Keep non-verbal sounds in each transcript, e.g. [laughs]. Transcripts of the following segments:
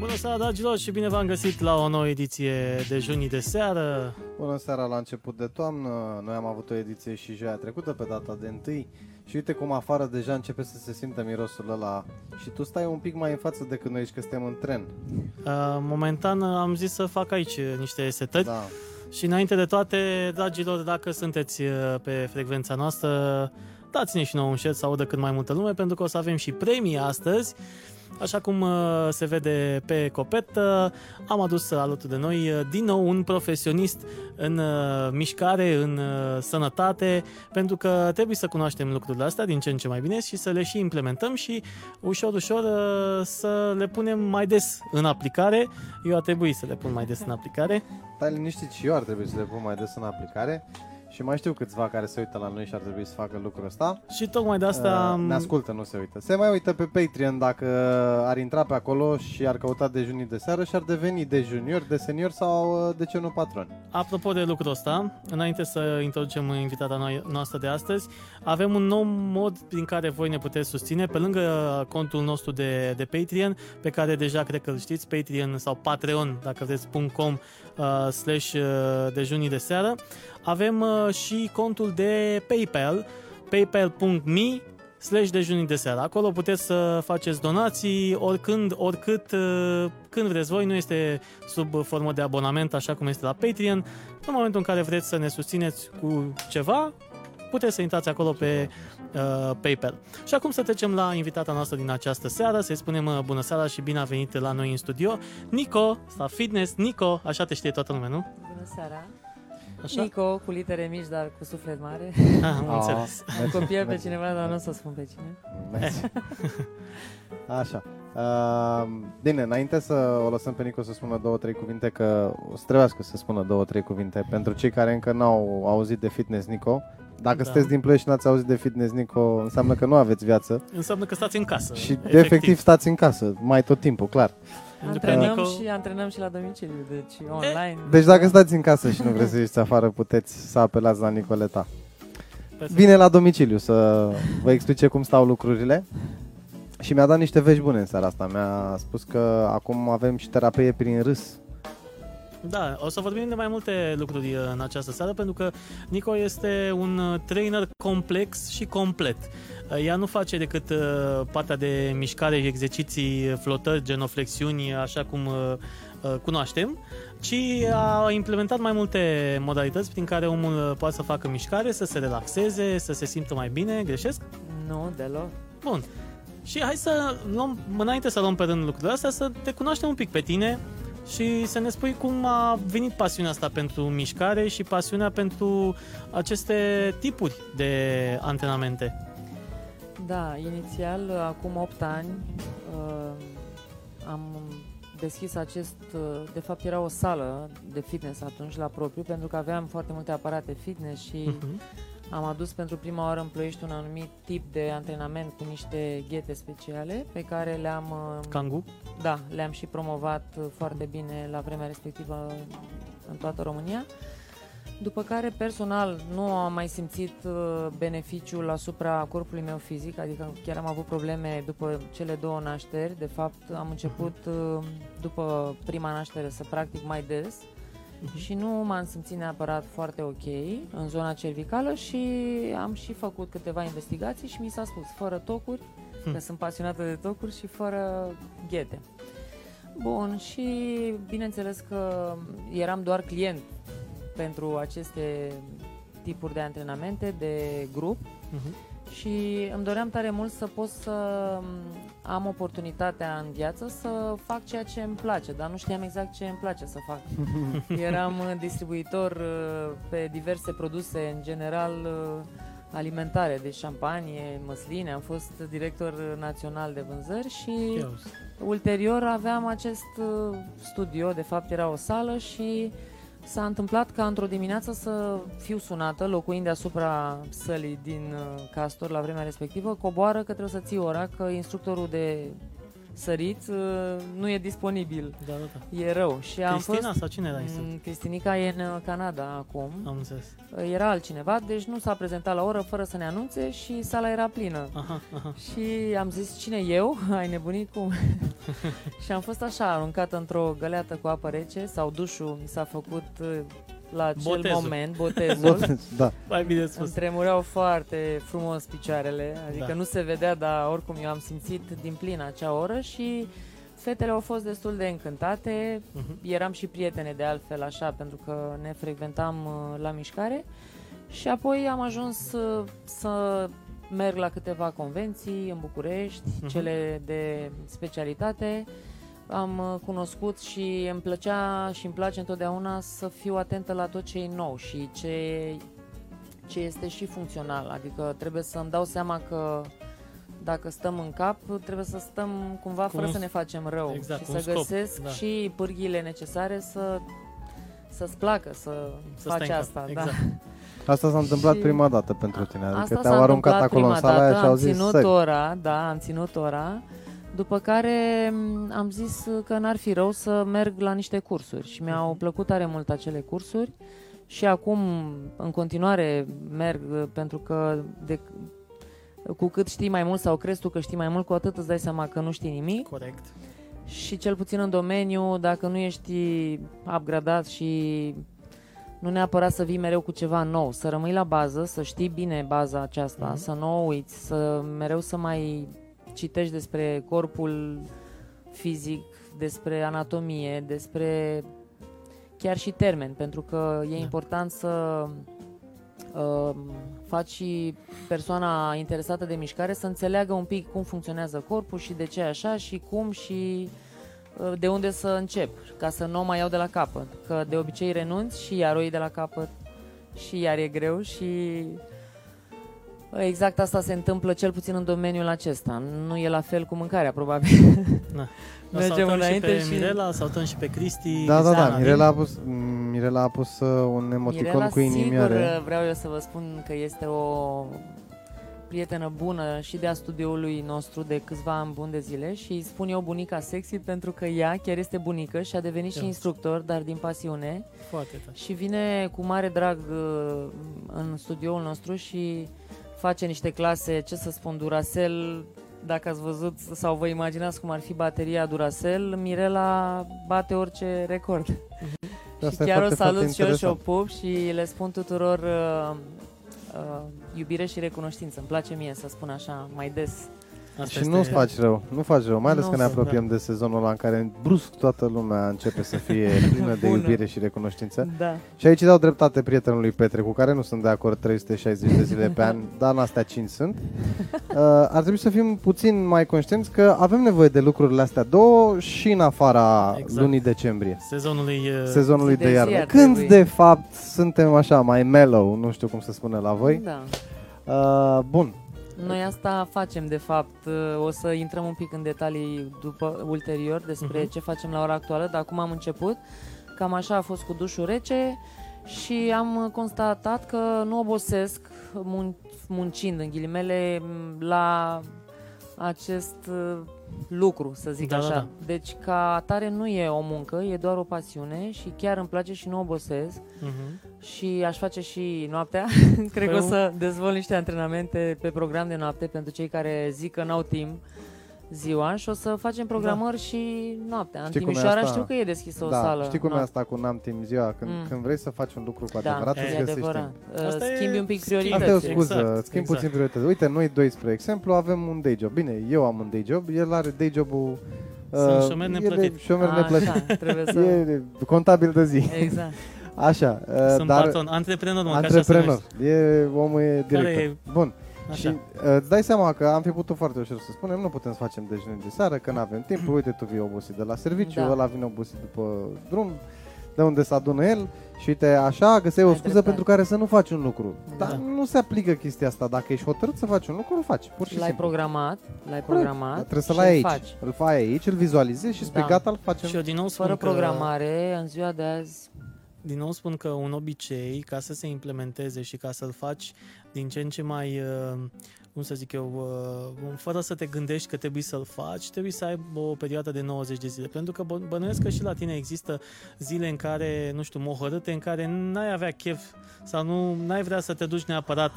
Bună seara, dragilor, și bine v-am găsit la o nouă ediție de Junii de seară. Bună seara la început de toamnă. Noi am avut o ediție și joia trecută pe data de 1 și uite cum afară deja începe să se simtă mirosul ăla și tu stai un pic mai în față decât noi și că suntem în tren. Uh, momentan am zis să fac aici niște setări. Da. Și înainte de toate, dragilor, dacă sunteți uh, pe frecvența noastră, dați-ne și nouă un share să audă cât mai multă lume, pentru că o să avem și premii astăzi. Așa cum uh, se vede pe copetă, am adus alături de noi uh, din nou un profesionist în uh, mișcare, în sănătate, pentru că trebuie să cunoaștem lucrurile astea din ce în ce mai bine și să le și implementăm și ușor, ușor să le punem mai des în aplicare. Eu a trebuit să le pun mai des în aplicare. Stai liniștit și eu ar trebui să le pun mai des în aplicare. Și mai știu câțiva care se uită la noi și ar trebui să facă lucrul ăsta. Și tocmai de asta... Uh, ne ascultă, nu se uită. Se mai uită pe Patreon dacă ar intra pe acolo și ar căuta dejunii de seară și ar deveni de junior, de senior sau uh, de ce nu patron. Apropo de lucrul ăsta, înainte să introducem invitata noastră de astăzi, avem un nou mod prin care voi ne puteți susține, pe lângă contul nostru de, de Patreon, pe care deja cred că îl știți, Patreon sau Patreon, dacă vreți, .com uh, slash uh, dejunii de seară. Avem uh, și contul de PayPal, paypal.me slash dejunii de seară. Acolo puteți să faceți donații oricând, oricât, uh, când vreți voi. Nu este sub formă de abonament, așa cum este la Patreon. În momentul în care vreți să ne susțineți cu ceva, puteți să intrați acolo pe uh, PayPal. Și acum să trecem la invitata noastră din această seară, să-i spunem uh, bună seara și bine a venit la noi în studio. Nico, sta fitness, Nico, așa te știe toată lumea, nu? Bună seara! Așa? Nico, cu litere mici, dar cu suflet mare. Ah, am [laughs] înțeles. Am copiat pe cineva, dar nu o să spun pe cine. Mersi. [laughs] Așa. Uh, bine, înainte să o lăsăm pe Nico să spună două, trei cuvinte, că o să trebuiască să spună două, trei cuvinte pentru cei care încă n-au auzit de Fitness Nico. Dacă Da. sunteți din Ploiești și n-ați auzit de Fitness Nico, înseamnă că nu aveți viață Înseamnă că stați în casă. și efectiv, efectiv stați în casă, mai tot timpul, clar. Pentru că Antrenăm Nico- și antrenăm și la domiciliu, deci online. Deci dacă stați în casă și nu vreți să ieșiți afară, puteți să apelați la Nicoleta. Perfect. Vine la domiciliu să vă explice cum stau lucrurile și mi-a dat niște vești bune în seara asta. Mi-a spus că acum avem și terapie prin râs. Da, o să vorbim de mai multe lucruri uh, în această seară pentru că Nico este un uh, trainer complex și complet. Uh, Ea nu face decât uh, partea de mișcare, exerciții, flotări, genoflexiuni, așa cum uh, uh, cunoaștem, ci a implementat mai multe modalități prin care omul uh, poate să facă mișcare, să se relaxeze, să se simtă mai bine, greșesc? Nu, deloc. Bun. Și hai să luăm, înainte să luăm pe rând lucrurile astea, să te cunoaștem un pic pe tine și să ne spui cum a venit pasiunea asta pentru mișcare și pasiunea pentru aceste tipuri de antrenamente. Da, inițial, acum 8 ani, uh, am deschis acest, uh, de fapt era o sală de fitness atunci la propriu, pentru că aveam foarte multe aparate fitness și Mhm. Am adus pentru prima oară în Ploiești un anumit tip de antrenament cu niște ghete speciale pe care le-am uh, Kangu? Da, le-am și promovat uh, foarte bine la vremea respectivă în toată România. După care, personal, nu am mai simțit uh, beneficiul asupra corpului meu fizic, adică chiar am avut probleme după cele două nașteri. De fapt, am început uh, după prima naștere să practic mai des și nu m-am simțit neapărat foarte ok în zona cervicală și am și făcut câteva investigații și mi s-a spus, fără tocuri, Hmm. că sunt pasionată de tocuri și fără ghete. Bun, și bineînțeles că eram doar client pentru aceste tipuri de antrenamente de grup Mhm. și îmi doream tare mult să pot să am oportunitatea în viață să fac ceea ce îmi place, dar nu știam exact ce îmi place să fac. [laughs] Eram uh, distribuitor uh, pe diverse produse, în general uh, alimentare, de șampanie, măsline, am fost director uh, național de vânzări și Ia uzi. ulterior aveam acest uh, studio, de fapt era o sală și s-a întâmplat ca într-o dimineață să fiu sunată, locuind deasupra sălii din uh, Castor la vremea respectivă, coboară că trebuie să ții ora, că instructorul de sărit, uh, nu e disponibil. Da, da, da. E rău. Și am Cristina fost... sau cine era insult? Mm, Cristinica e în uh, Canada acum. Am înțeles. Era altcineva, deci nu s-a prezentat la oră fără să ne anunțe și sala era plină. Aha, aha. Și am zis, cine eu? [laughs] Ai nebunit cum? [laughs] și am fost așa, aruncată într-o găleată cu apă rece sau dușul mi s-a făcut uh, la acel Botezul. moment, [laughs] botezul. da. Mai bine Îmi spus. tremureau foarte frumos picioarele, adică Da. nu se vedea, dar oricum eu am simțit din plin acea oră și fetele au fost destul de încântate. Mhm. Eram și prietene de altfel așa, pentru că ne frecventam uh, la mișcare. Și apoi am ajuns uh, să merg la câteva convenții în București, Mhm. cele de specialitate. Am uh, cunoscut și îmi plăcea și îmi place întotdeauna să fiu atentă la tot ce e nou și ce, ce este și funcțional. Adică trebuie să-mi dau seama că dacă stăm în cap, trebuie să stăm cumva Cu fără un- să ne facem rău exact, și cu un să scop, găsesc da. și pârghiile necesare să să-ți placă să, Să faci stai în cap, asta. exact. Da. [laughs] Asta s-a întâmplat Și- prima dată pentru tine, adică Asta te-au s-a aruncat întâmplat acolo în prima sala aia dată, și au am zis ținut sări. ora, da, am ținut ora, după care m, am zis că n-ar fi rău să merg la niște cursuri și mi-au Mhm. plăcut tare mult acele cursuri și acum în continuare merg uh, pentru că de, cu cât știi mai mult sau crezi tu că știi mai mult, cu atât îți dai seama că nu știi nimic Corect. și cel puțin în domeniu, dacă nu ești upgradat și nu neapărat să vii mereu cu ceva nou, să rămâi la bază, să știi bine baza aceasta, Mhm. să nu o uiți, să mereu să mai citești despre corpul fizic, despre anatomie, despre chiar și termeni, pentru că e Da. important să uh, faci și persoana interesată de mișcare să înțeleagă un pic cum funcționează corpul și de ce e așa și cum și uh, de unde să încep, ca să nu o mai iau de la capăt. Că de obicei renunți și iar o iei de la capăt și iar e greu și exact asta se întâmplă cel puțin în domeniul acesta. Nu e la fel cu mâncarea, probabil. [laughs] [laughs] O Mergem salutăm înainte și pe și- Mirela, salutăm și pe Cristi. Da, da, da, Cristiana, Mirela a pus, Mirela a pus uh, un emoticon Mirela, cu inimioare. sigur, vreau eu să vă spun că este o prietenă bună și de-a studioului nostru de câțiva ani buni de zile și îi spun eu bunica sexy pentru că ea chiar este bunică și a devenit și Ia. instructor, dar din pasiune Foarte tare. și vine cu mare drag uh, în studioul nostru și face niște clase, ce să spun, Duracell, dacă ați văzut sau vă imaginați cum ar fi bateria Duracell, Mirela bate orice record. și Asta e chiar o foarte, salut foarte și eu și o interesant. pup și le spun tuturor uh, uh, iubire și recunoștință. Îmi place mie să spun așa mai des. Asta Și este- nu-ți faci rău, nu faci rău, mai ales Nu că ne o să, apropiem de sezonul ăla în care brusc toată lumea începe să fie [laughs] plină de Bună. iubire și recunoștință. Da. Și aici dau dreptate prietenului Petre, cu care nu sunt de acord 360 de zile pe an, dar în astea 5 sunt. [laughs] Uh, ar trebui să fim puțin mai conștienți că avem nevoie de lucrurile astea două și în afara Exact. lunii decembrie. Sezonului uh, Sezonului Zi de de zi iarnă. ar Când trebui. de fapt suntem așa mai mellow, nu știu cum se spune la voi. da. Uh, bun, Noi asta facem, de fapt. Uh, O să intrăm un pic în detalii după, ulterior despre Mhm. ce facem la ora actuală, dar acum am început. Cam așa a fost cu dușul rece și am constatat că nu obosesc mun- muncind, în ghilimele, m, la acest uh, lucru, să zic Da, da, așa. da. Deci, ca atare, nu e o muncă, e doar o pasiune și chiar îmi place și nu obosesc mhm. și aș face și noaptea. [laughs] Cred că Păi o să dezvolt niște antrenamente pe program de noapte pentru cei care zic că n-au timp ziua și o să facem programări și noaptea. În Știi cum e Timișoara asta? știu că e deschisă o da, sală. știi cum e noaptea. asta cu n-am timp ziua? Când, Mm. când vrei să faci un lucru cu Da, adevărat, e îți e găsești adevărat. timp. Asta e Schimbi un pic schimb. priorități. Asta e o scuză, Exact, exact, schimb exact. puțin priorități. Uite, noi doi, spre exemplu, avem un day job. Bine, eu am un day job, el are day job-ul... Sunt șomer el e neplătit. șomer neplătit. Așa, trebuie să... [laughs] E contabil de zi. Exact. Așa, uh, Sunt dar patron, antreprenor, mă, că așa se antreprenor. numește. E, omul e director. e- Bun. Așa. Și uh, îți dai seama că am fi putut foarte ușor să spunem, nu putem să facem dejunul de seară, că nu avem timp. Uite, tu vii obosit de la serviciu, Da. ăla vine obosit după drum, de unde se adună el și uite, așa găseai o Ai scuză dreptate. pentru care să nu faci un lucru. Da. Dar nu se aplică chestia asta. Dacă ești hotărât să faci un lucru, îl faci, pur și L-ai simplu. programat, l-ai Dar programat trebuie să-l și ai îl aici. faci. Îl faci aici, îl vizualizezi și spui Da. gata, îl facem. Și eu din nou spun Fără că, programare, în ziua de azi, din nou spun că un obicei, ca să se implementeze și ca să-l faci din ce în ce mai uh, cum să zic eu, uh, fără să te gândești că trebuie să-l faci, trebuie să ai o perioadă de 90 de zile. Pentru că bănuiesc că și la tine există zile în care, nu știu, mohărâte, în care n-ai avea chef sau nu n-ai vrea să te duci neapărat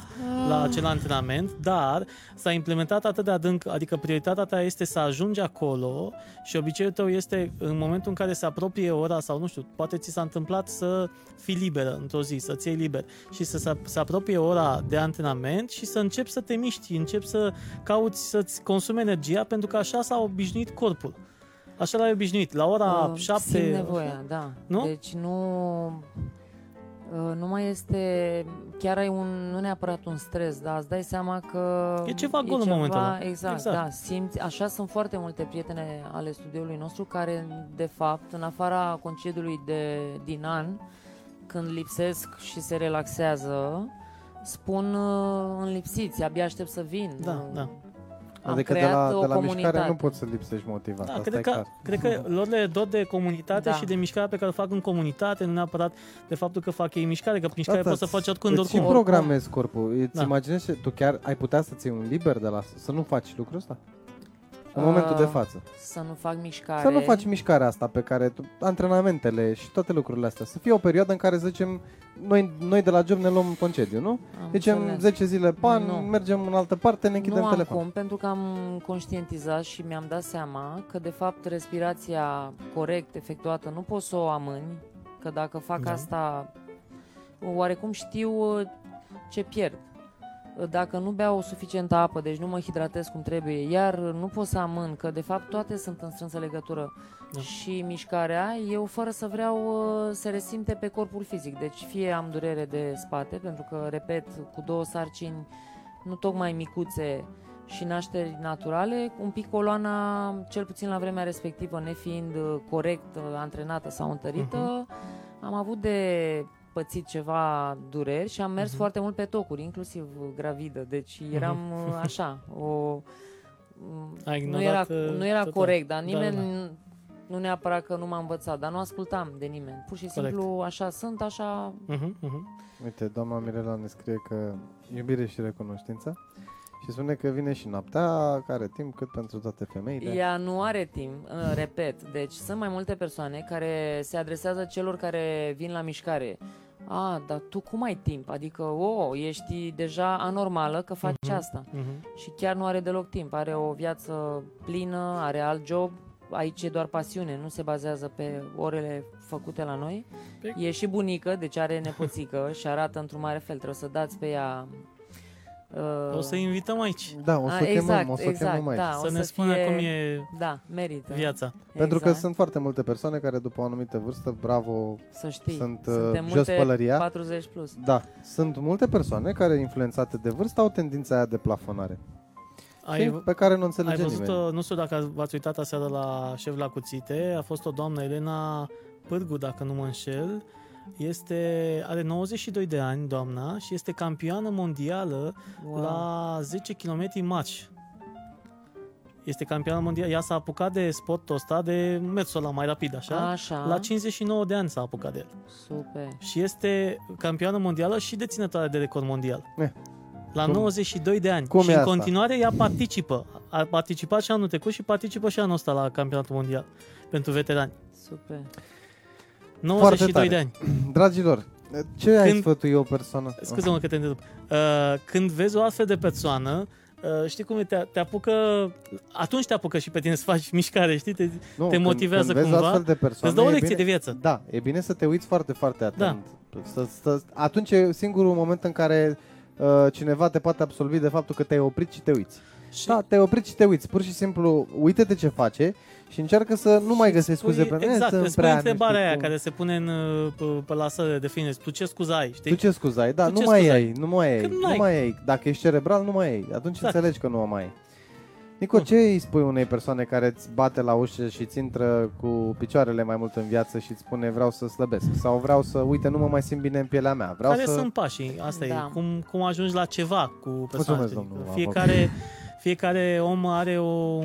la Ah. acel antrenament, dar s-a implementat atât de adânc, adică prioritatea ta este să ajungi acolo și obiceiul tău este în momentul în care se apropie ora sau nu știu, poate ți s-a întâmplat să fii liberă într-o zi, să-ți iei liber și să se- se apropie ora de antrenament și să începi să te miști, începi să cauți să-ți consumi energia pentru că așa s-a obișnuit corpul. Așa l-ai obișnuit. La ora Uh, 7... Simt nevoia, da. Nu? Deci nu... uh, Nu mai este, chiar ai un, nu neapărat un stres, dar îți dai seama că E ceva gol în momentul ăla. Exact, Exact. da, simți, așa sunt foarte multe prietene ale studioului nostru care, de fapt, în afara concediului de, din an, când lipsesc și se relaxează, spun uh, înlipsiți, abia aștept să vin. Da, da. Am adică de creat la, o de la comunitate. mișcare nu poți să lipsești motivat. Da, asta cred e că, clar. cred că lor le dor de comunitate Da. și de mișcarea pe care o fac în comunitate, nu neapărat de faptul că fac ei mișcare, că mișcare Da, poți să da, faci oricând, Îți și oricum. programezi corpul. Îți Da. imaginezi, tu chiar ai putea să ții un liber de la să nu faci lucrul ăsta? În Uh, momentul de față. Să nu fac mișcare. Să nu faci mișcarea asta pe care tu, antrenamentele și toate lucrurile astea. Să fie o perioadă în care, să zicem, noi, noi de la job ne luăm concediu, nu? Am Zicem înțeles. 10 zile pe an, Nu. mergem în altă parte, ne închidem nu telefon. am cum, pentru că am conștientizat și mi-am dat seama că, de fapt, respirația corect efectuată nu poți să o amâni, că dacă fac Da. asta, oarecum știu uh, ce pierd. Dacă nu beau suficientă apă, deci nu mă hidratez cum trebuie, iar nu pot să amân, că de fapt toate sunt în strânsă legătură Da. și mișcarea, eu fără să vreau uh, se resimte pe corpul fizic. Deci fie am durere de spate, pentru că, repet, cu două sarcini nu tocmai micuțe și nașteri naturale, un pic coloana, cel puțin la vremea respectivă, nefiind uh, corect uh, antrenată sau întărită, am avut de pățit ceva dureri și am mers Mhm. foarte mult pe tocuri, inclusiv uh, gravidă. Deci eram uh, așa, o... Ai nu era, ignorat, uh, nu era total. corect, dar Da, nimeni da. nu neapărat că nu m-a învățat, dar nu ascultam de nimeni. Pur și Corect. simplu așa sunt, așa... Mhm, mhm. Uite, doamna Mirela ne scrie că iubire și recunoștință și spune că vine și noaptea, care timp cât pentru toate femeile. Ea nu are timp, uh, repet. Deci sunt mai multe persoane care se adresează celor care vin la mișcare. A, dar tu cum ai timp? Adică, o, ești deja anormală că faci Mhm. asta. Mhm. Și chiar nu are deloc timp. Are o viață plină, are alt job. Aici e doar pasiune, nu se bazează pe orele făcute la noi. Pe- E și bunică, deci are nepoțică [laughs] și arată într-un mare fel. Trebuie să dați pe ea... Uh, O să invităm aici. Da, o să a, o chemăm, exact, o să o exact, chemăm aici. da, să o ne să spună fie... cum e Da, merită. viața. Pentru că Exact. sunt foarte multe persoane care după o anumită vârstă, bravo, Să știi, sunt, uh, suntem jos multe pălăria. 40 plus. da, sunt multe persoane care, influențate de vârstă, au tendința aia de plafonare. Ai, pe care nu ai înțelege văzut, nimeni. nu știu dacă v-ați uitat aseară la șef la cuțite, a fost o doamnă, Elena Pârgu, dacă nu mă înșel, este, are 92 de ani, doamna, și este campioană mondială Wow. la 10 km match. Este campioană mondială. Ea s-a apucat de sportul ăsta, de mersul la mai rapid, așa. Așa, La 59 de ani s-a apucat de el. super. Și este campioană mondială și deținătoare de record mondial. Eh. La Cum- 92 de ani. cum și e în asta? continuare ea participă. A participat și anul trecut și participă și anul ăsta la campionatul mondial pentru veterani. Super. 92 tare. de ani. [clears throat] Dragilor, ce ai Când- sfătui o persoană? Scuze-mă că te întrerup. Uh, când vezi o astfel de persoană, uh, știi cum e, te, te apucă, atunci te apucă și pe tine să faci [laughs] mișcare, știi? Te, Nu, te motivează când, când cumva, Vezi astfel de persoane, îți dă o e lecție bine, de viață. Da, e bine să te uiți foarte, foarte atent. Da. Să, să, atunci e singurul moment în care uh, cineva te poate absolvi de faptul că te-ai oprit și te uiți. Și Da, te-ai oprit și te uiți. Pur și simplu, uite-te ce face și încearcă să nu mai găsești spui- scuze pentru Exact, "Eh, sunt îți spui prea, nu știu întrebarea aia cum." care se pune în, uh, pe, pe la săle de fine. Tu ce scuze ai, știi? Tu ce scuze ai? Da, Tu nu ce mai scuze ai, nu mai ai, Că nu nu ai. mai ai. Dacă ești cerebral, nu mai ai. Atunci Exact. înțelegi că nu o mai ai. Nico, ce îi spui unei persoane care îți bate la ușă și îți intră cu picioarele mai mult în viață și îți spune vreau să slăbesc sau vreau să, uite, nu mă mai simt bine în pielea mea, vreau care să... sunt pașii? Asta Da. e. Cum, cum ajungi la ceva cu persoana Mulțumesc, respectivă. domnul Fiecare, fiecare om are o...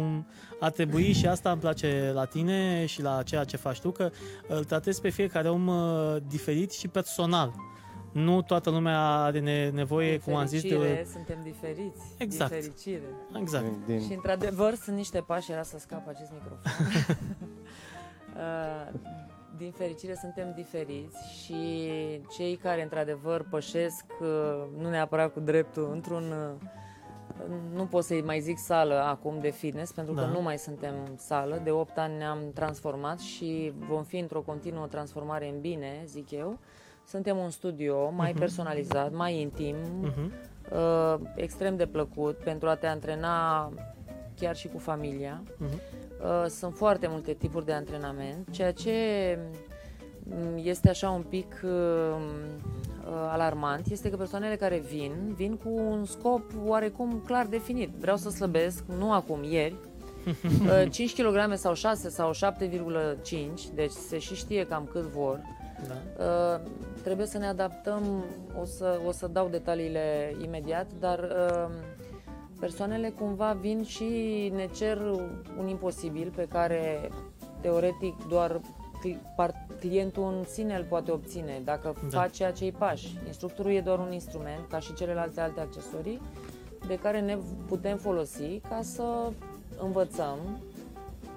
A trebui și asta îmi place la tine și la ceea ce faci tu, că îl tratezi pe fiecare om uh, diferit și personal. nu toată lumea are ne- nevoie, Din cum am zis, fericire, de... suntem diferiți. Exact. Din fericire. Exact. Din, Și din, într-adevăr sunt niște pași, era să scap acest microfon. [laughs] Uh, din fericire suntem diferiți și cei care într-adevăr pășesc, uh, nu neapărat cu dreptul, într-un... uh, Nu pot să-i mai zic sală acum de fitness, pentru că Da. nu mai suntem sală. De 8 ani ne-am transformat și vom fi într-o continuă transformare în bine, zic eu. Suntem un studio mai Mhm. personalizat, mai intim, Mhm. uh, extrem de plăcut pentru a te antrena chiar și cu familia. Mhm. Uh, sunt foarte multe tipuri de antrenament, ceea ce mm, este așa un pic uh, uh, alarmant este că persoanele care vin, vin cu un scop oarecum clar definit. Vreau să slăbesc, nu acum, ieri, [laughs] uh, 5 kg sau 6 sau 7,5, deci se și știe cam cât vor. Da. Uh, trebuie să ne adaptăm, o să, o să dau detaliile imediat, dar uh, persoanele cumva vin și ne cer un imposibil pe care teoretic doar cli- par- clientul în sine îl poate obține dacă Da. face acei pași. Instructorul e doar un instrument, ca și celelalte alte accesorii, de care ne putem folosi ca să învățăm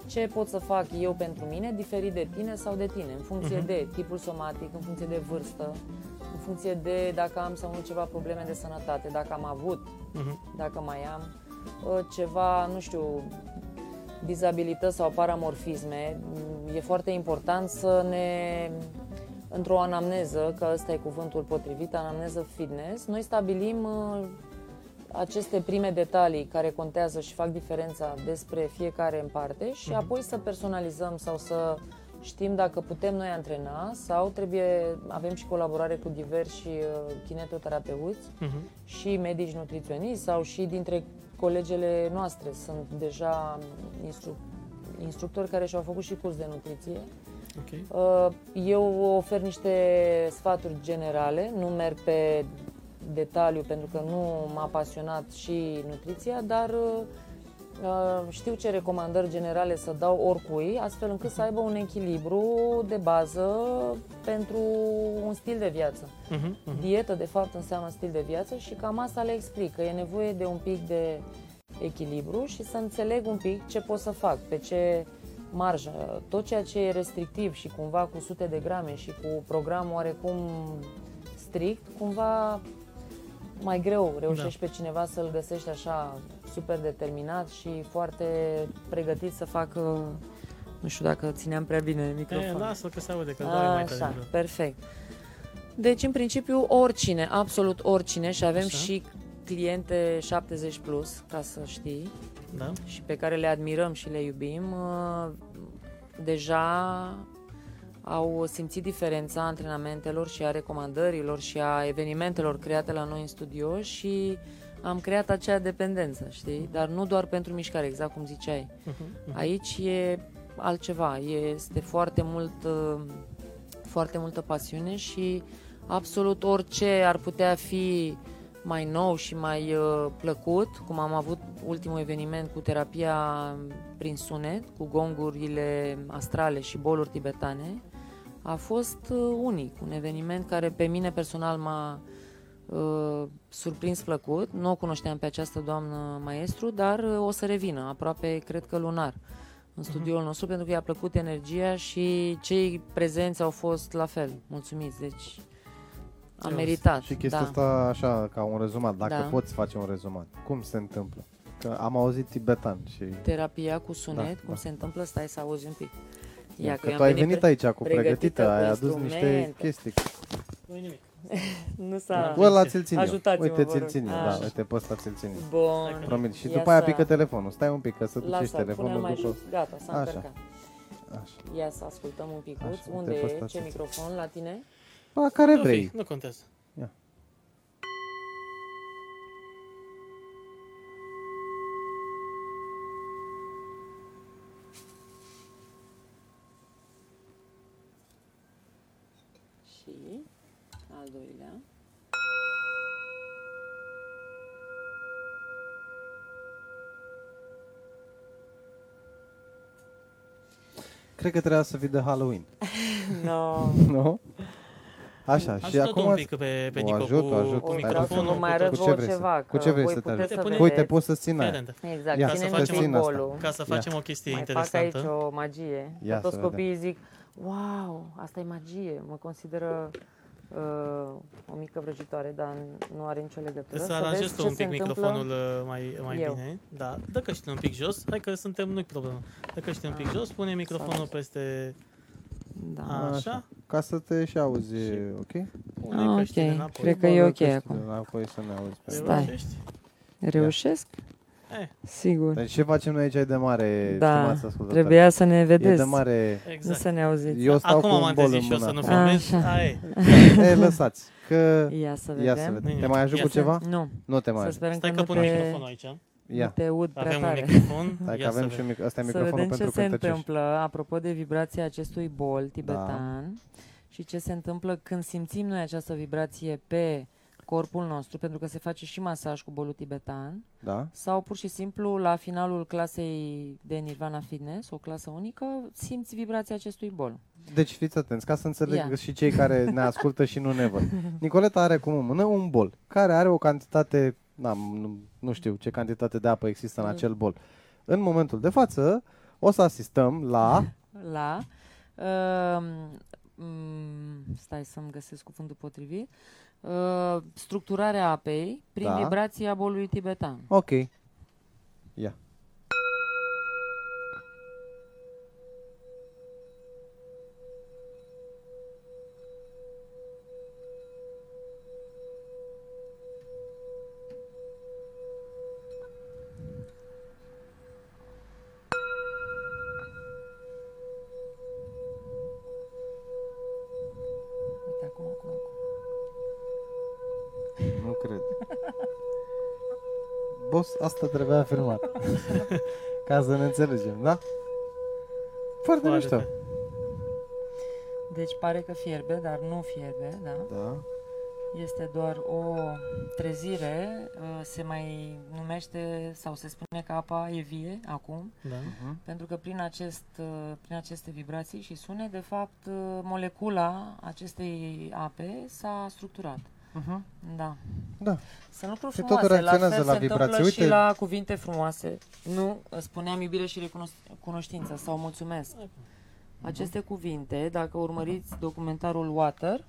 ce pot să fac eu pentru mine, diferit de tine sau de tine, în funcție Mhm. de tipul somatic, în funcție de vârstă, în funcție de dacă am sau nu ceva probleme de sănătate, dacă am avut, Mhm. dacă mai am, uh, ceva, nu știu, dizabilități sau paramorfisme. E foarte important să ne, într-o anamneză, că ăsta e cuvântul potrivit, anamneză fitness, noi stabilim uh, aceste prime detalii care contează și fac diferența despre fiecare în parte și Mhm. apoi să personalizăm sau să știm dacă putem noi antrena sau trebuie, avem și colaborare cu diversi uh, kinetoterapeuți Mhm. și medici nutriționiști sau și dintre colegele noastre sunt deja instru- instructori care și-au făcut și curs de nutriție. Ok. Uh, Eu ofer niște sfaturi generale, nu merg pe detaliu pentru că nu m-a pasionat și nutriția, dar uh, uh, știu ce recomandări generale să dau oricui, astfel încât să aibă un echilibru de bază pentru un stil de viață. Mhm. Mhm. Dietă, de fapt, înseamnă stil de viață și cam asta le explic, că e nevoie de un pic de echilibru și să înțeleg un pic ce pot să fac, pe ce marjă. Tot ceea ce e restrictiv și cumva cu sute de grame și cu program oarecum strict, cumva mai greu reușești pe cineva să-l găsești așa super determinat și foarte pregătit să facă, nu știu dacă țineam prea bine E, microfonul. lasă că se aude, că doare mai Așa, tare. perfect. Deci, în principiu, oricine, absolut oricine și avem Așa. și cliente 70 plus, ca să știi, Da? și pe care le admirăm și le iubim, uh, deja au simțit diferența antrenamentelor și a recomandărilor și a evenimentelor create la noi în studio și am creat acea dependență, știi? Dar nu doar pentru mișcare, exact cum ziceai. Mhm. Mhm. Aici e altceva, este foarte mult, uh, foarte multă pasiune și absolut orice ar putea fi mai nou și mai uh, plăcut, cum am avut ultimul eveniment cu terapia prin sunet, cu gongurile astrale și boluri tibetane, a fost uh, unic, un eveniment care pe mine personal m-a uh, surprins plăcut. Nu o cunoșteam pe această doamnă maestru, dar uh, o să revină aproape, cred că lunar, în studioul nostru, pentru că i-a plăcut energia și cei prezenți au fost la fel, mulțumiți. Deci a Ce meritat. și chestia da. asta așa, ca un rezumat, dacă Da. poți face un rezumat. Cum se întâmplă? Că am auzit tibetan și... Terapia cu sunet, Da, cum da. se întâmplă, stai să auzi un pic. Ia, că eu tu am ai venit pre- aici cu pregătită pregătită, cu ai adus niște instrumente. chestii. Nu nimic. [laughs] Nu s-a... Bă, la ți-l țin eu. Ajutați-mă, Uite, vă ți-l rog. țin eu, Așa. da, uite, pe ăsta ți-l țin eu. Bun. Promit. Și Ia după aia să- pică telefonul. Stai un pic, că să ducești Lasă, pune telefonul mai după... jos. Gata, s-a Așa. încărcat. Așa. Ia să ascultăm un picuț. Așa, Unde uite, pe e? ăsta Ce ți-l- microfon? La tine? La care Nu, vrei. fi, nu contează. Și al doilea. Cred că trebuia să fii de Halloween. [laughs] No. [laughs] Nu? Așa, și Ajută acum... un pic pe, pe O Nico ajut, cu, o ajut. cu O, Hai, vreau să microfonul. vă mai cu arăt tot. Cu ce vouă vrei să- ceva, cu că ce vrei voi să te puteți ajut? să Uite, Uite, vedeți. poți să țin Fii aia. atent. Exact, Ia, Ca să ținem facem un un- asta. bolul. Ca să Ia. facem o chestie Mai fac aici interesantă. o magie. Ia Că toți să vedem. copiii zic, wow, asta e magie. Mă consideră uh, o mică vrăjitoare, dar nu are nicio legătură. Să Să aranjezi vezi tu ce un se pic întâmplă. microfonul uh, mai, mai eu. bine. Da, dă căștile un pic jos. Hai că suntem, nu-i problemă. Dă căștile un pic Ah, jos, pune microfonul peste Da. așa. Așa. Ca să te și auzi, Și- ok? Pune Ah, căștile ok. înapoi. Cred că e Bagă ok căștile acum. Înapoi să ne auzi. pe Stai. Reușești? Reușesc? Eh. Sigur. Deci ce facem noi aici e de mare, Da, stimați ascultători? Trebuia să ne E de vedeți, mare... nu Exact. să ne auziți. Eu stau Acum cu am un bol în trezit și eu să mână. nu filmez. Așa. Aia e. E, lăsați, că... Ia să vedem. Ia să vedem. Nimic. Te mai ajut Ia cu să- ceva? Nu, Nu te mai să ajut. sperăm Stai că că nu pun te, microfonul aici. nu Ia. te aud prea Avem un tare. microfon. Hai că Ia să avem și vedem. mic- ăsta e Să microfonul vedem ce pentru se cântăcești. întâmplă, apropo de vibrația acestui bol tibetan și ce se întâmplă când simțim noi această vibrație pe corpul nostru, pentru că se face și masaj cu bolul tibetan, Da? sau pur și simplu la finalul clasei de Nirvana Fitness, o clasă unică, simți vibrația acestui bol. Deci fiți atenți, ca să înțeleg Ia. și cei care ne [laughs] ascultă și nu ne văd. Nicoleta are cum în mână un bol, care are o cantitate, na, nu, nu știu ce cantitate de apă există în Mm. acel bol. În momentul de față, o să asistăm la... [laughs] La uh, um, stai să-mi găsesc cuvântul potrivit uh, structurarea apei prin Da. vibrația bolului tibetan. Ok. Ia. Cred. [laughs] Boss, asta trebuia filmat. [laughs] Ca să ne înțelegem, da? Foarte Foarte mișto. tare. Deci pare că fierbe, dar nu fierbe, da? Da. Este doar o trezire, uh, se mai numește sau se spune că apa e vie acum, Da. Uh-huh. pentru că prin, acest, uh, prin aceste vibrații și sune, de fapt, uh, molecula acestei ape s-a structurat. Uh-huh. Da. Da. Să nu Păi frumoase, totul reacționează fel la se vibrații. întâmplă Uite- și la cuvinte frumoase. Nu, spuneam iubire și recunos- cunoștință sau mulțumesc. Aceste cuvinte, dacă urmăriți documentarul Water,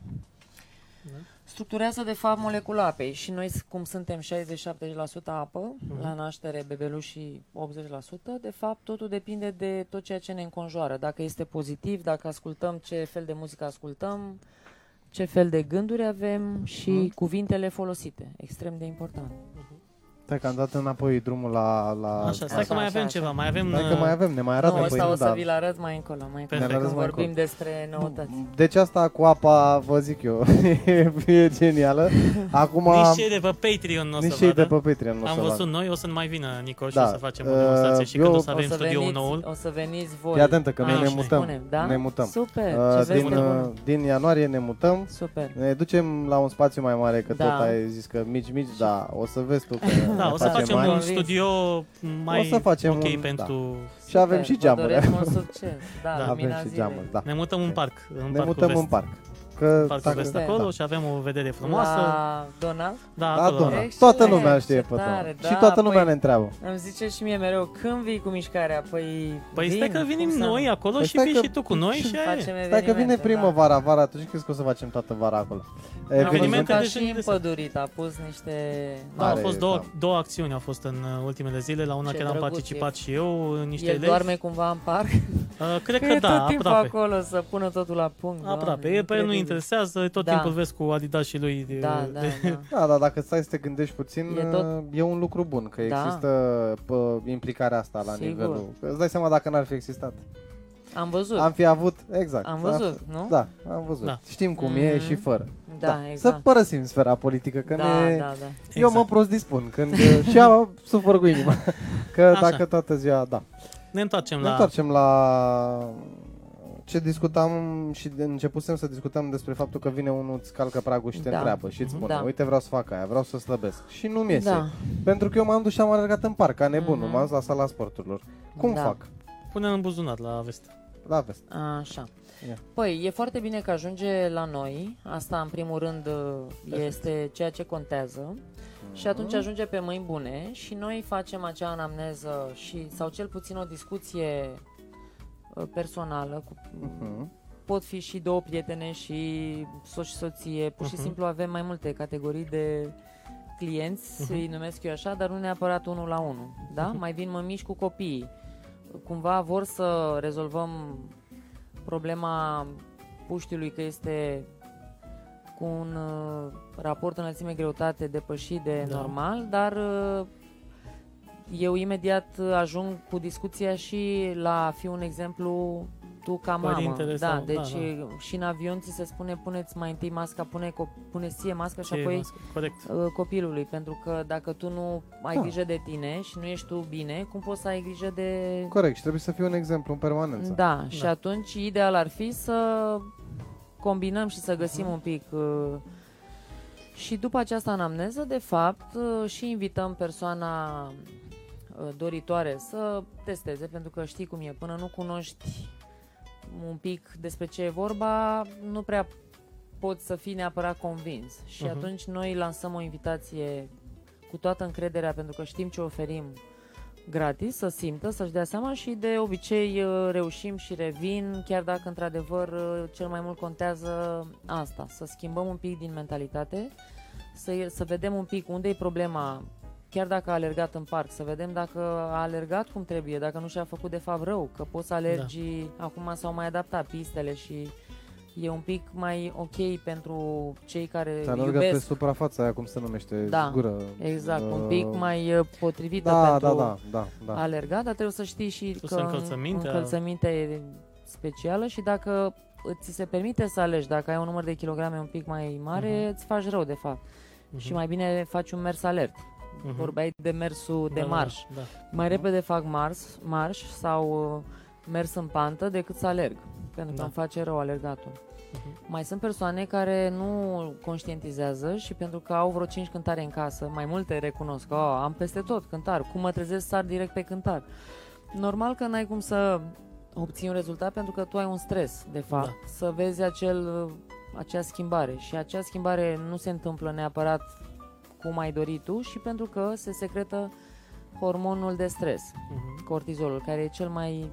Da. structurează de fapt molecula apei și noi s- cum suntem 60-70% apă, la naștere bebelușii 80%, de fapt totul depinde de tot ceea ce ne înconjoară. Dacă este pozitiv, dacă ascultăm ce fel de muzică ascultăm, ce fel de gânduri avem și Mhm. cuvintele folosite. Extrem de important. Stai că am dat înapoi drumul la... la... Așa, stai Așa, că mai așa, avem așa. ceva. Mai avem... Stai că uh, mai avem, ne mai arată. nu, păi ăsta nu, o să da. vi-l arăt mai încolo, mai încolo Perfect. când mai vorbim încolo. despre noutăți. Deci asta cu apa, vă zic eu, e, [laughs] e genială. Acum... Nici cei de pe Patreon nu o nici să cei de vadă. pe Patreon nu o Am să văzut vadă. noi, o să mai vină Nicoș și Da. o să facem o Uh, demonstrație și eu- când o să o avem să, studioul veniți, noul. o să veniți voi. Fii atentă că noi Ah, ne și mutăm. Spunem, da? Ne mutăm. Super, Uh, ce vezi din, de uh, bun. din ianuarie ne mutăm. Super. Ne ducem la un spațiu mai mare, că Da. tot ai zis că mici, mici, da, o să vezi tu că Da, ne o să facem mari. un Convins. studio mai O să facem ok un- pentru... Și avem Super, și vă geamuri. doresc mult succes. Da, Da. Avem lumina și zilei. geamuri, da. Ne mutăm în parc, în Ne parcul mutăm vest. în parc. Că Parcul dacă- vest da. acolo și avem o vedere frumoasă. La Donald? Da, Da, acolo. Dona. Excelent, Toată lumea ce știe pe tare, Dona. da, Și toată lumea păi- ne întreabă. Îmi zice și mie mereu, când vii cu mișcarea? Păi, Păi vin, stai că venim cum să noi nu? acolo Păi și stai vii că- și tu cu noi și aia e. Facem Stai că vine evenimente, primăvara, vara, tu știi crezi că o să facem toată vara acolo. Da. Am văzut Evenimente ca de și genul de împădurit, a pus niște... Da, au Are, fost două, da. două acțiuni au fost în uh, ultimele zile. La una Ce chiar am drăguț participat e. și eu, în niște El elevi. doarme cumva în parc? Uh, cred [laughs] Că că e da, tot timpul aproape. acolo să pună totul la punct. Aproape. Doamne, E, pe el nu incredibil. Interesează, tot Da. timpul vezi cu Adidas și lui. de- Da, da, de- da. [laughs] Da, dar dacă stai să te gândești puțin, E e, tot- e un lucru bun, că Da. există pă, implicarea asta la Sigur. nivelul... Că Îți dai seama dacă n-ar fi existat. Am văzut. Am fi avut, exact. Am văzut, nu? Da, am văzut. Da. Știm cum e Mhm. și fără. Da, Să exact. părăsim sfera politică, că da, ne... da, da. Eu mă prost dispun când și eu [laughs] sufăr cu inima. Că Așa. dacă toată ziua, da. Ne întoarcem Ne la... întoarcem la ce discutam și de începusem să discutăm despre faptul că vine unul, îți calcă pragul și te Da. întreabă și îți spune, Da. uite vreau să fac aia, vreau să slăbesc. Și nu-mi iese. Da. Pentru că eu m-am dus și am alergat în parc, ca nebunul, Mhm. m-am dus la sala sporturilor. Cum Da. fac? Pune în buzunar la vest. La vest. Așa. Ia. Păi, e foarte bine că ajunge la noi. Asta, în primul rând, este ceea ce contează. Și atunci Mhm. ajunge pe mâini bune și noi facem acea anamneză și, sau cel puțin o discuție uh, personală cu, Mhm. pot fi și două prietene și soț și soție. Pur și Mhm. simplu avem mai multe categorii de clienți, Mhm. îi numesc eu așa, dar nu neapărat unul la unul. Da? Mhm. Mai vin mămiși cu copiii. Cumva vor să rezolvăm problema puștiului că este cu un uh, raport înălțime-greutate depășit de Da. normal, dar uh, eu imediat uh, ajung cu discuția și la a fi un exemplu tu ca mamă. Părintele Da, sau- deci da, da. și în avion ți se spune puneți mai întâi masca, pune, co- pune ție masca și Ce e apoi mască? Corect. uh, copilului, pentru că dacă tu nu ai Da. grijă de tine și nu ești tu bine, cum poți să ai grijă de... Corect, și trebuie să fie un exemplu în permanență. Da, și Da. atunci ideal ar fi să combinăm și să găsim un pic uh, și după această anamneză, de fapt, uh, și invităm persoana uh, doritoare să testeze, pentru că știi cum e, până nu cunoști un pic despre ce e vorba, nu prea poți să fii neapărat convins. Și Mhm. atunci noi lansăm o invitație cu toată încrederea, pentru că știm ce oferim gratis, să simtă, să-și dea seama și de obicei uh, reușim și revin, chiar dacă într-adevăr uh, cel mai mult contează asta, să schimbăm un pic din mentalitate, să, să vedem un pic unde e problema, chiar dacă a alergat în parc, să vedem dacă a alergat cum trebuie, dacă nu și-a făcut de fapt rău, că poți să alergi, da. acum s-au mai adaptat pistele și e un pic mai ok pentru cei care Ți-a alergat pe iubesc. suprafața aia, cum se numește, Da, gură. Exact, un Uh, pic mai uh, potrivită da, pentru da, da, da, da. alergat, dar trebuie să știi și Plus că încălțămintea. încălțămintea e specială și dacă ți se permite să alegi, dacă ai un număr de kilograme un pic mai mare, Mhm. îți faci rău de fapt. Mhm. Și mai bine faci un mers alert. Mhm. Vorbeai de mersul de Da, da, marș. Da, Mai repede fac mars, marș sau uh, mers în pantă decât să alerg, pentru că Da. îmi face rău alergatul. Mhm. Mai sunt persoane care nu conștientizează și pentru că au vreo 5 cântare în casă, mai multe recunosc că oh, am peste tot cântar, cum mă trezesc sar direct pe cântar. Normal că n-ai cum să obții un rezultat pentru că tu ai un stres, de fapt, Da. să vezi acel, acea schimbare și acea schimbare nu se întâmplă neapărat cum ai dorit tu și pentru că se secretă hormonul de stres, Mhm. cortizolul, care e cel mai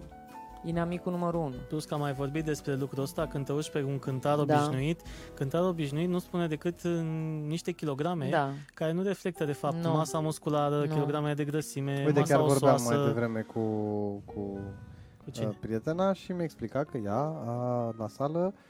inamicul numărul 1. Plus că am mai vorbit despre lucrul ăsta când te uiți pe un cântar Da. obișnuit. Cântarul obișnuit nu spune decât uh, niște kilograme Da, care nu reflectă de fapt Nu. masa musculară, Nu. kilogramele de grăsime, Uite, masa chiar vorbeam osoasă. mai devreme cu, cu Cu cine? uh, prietena și mi-a explicat că ea, a, la sală, uh,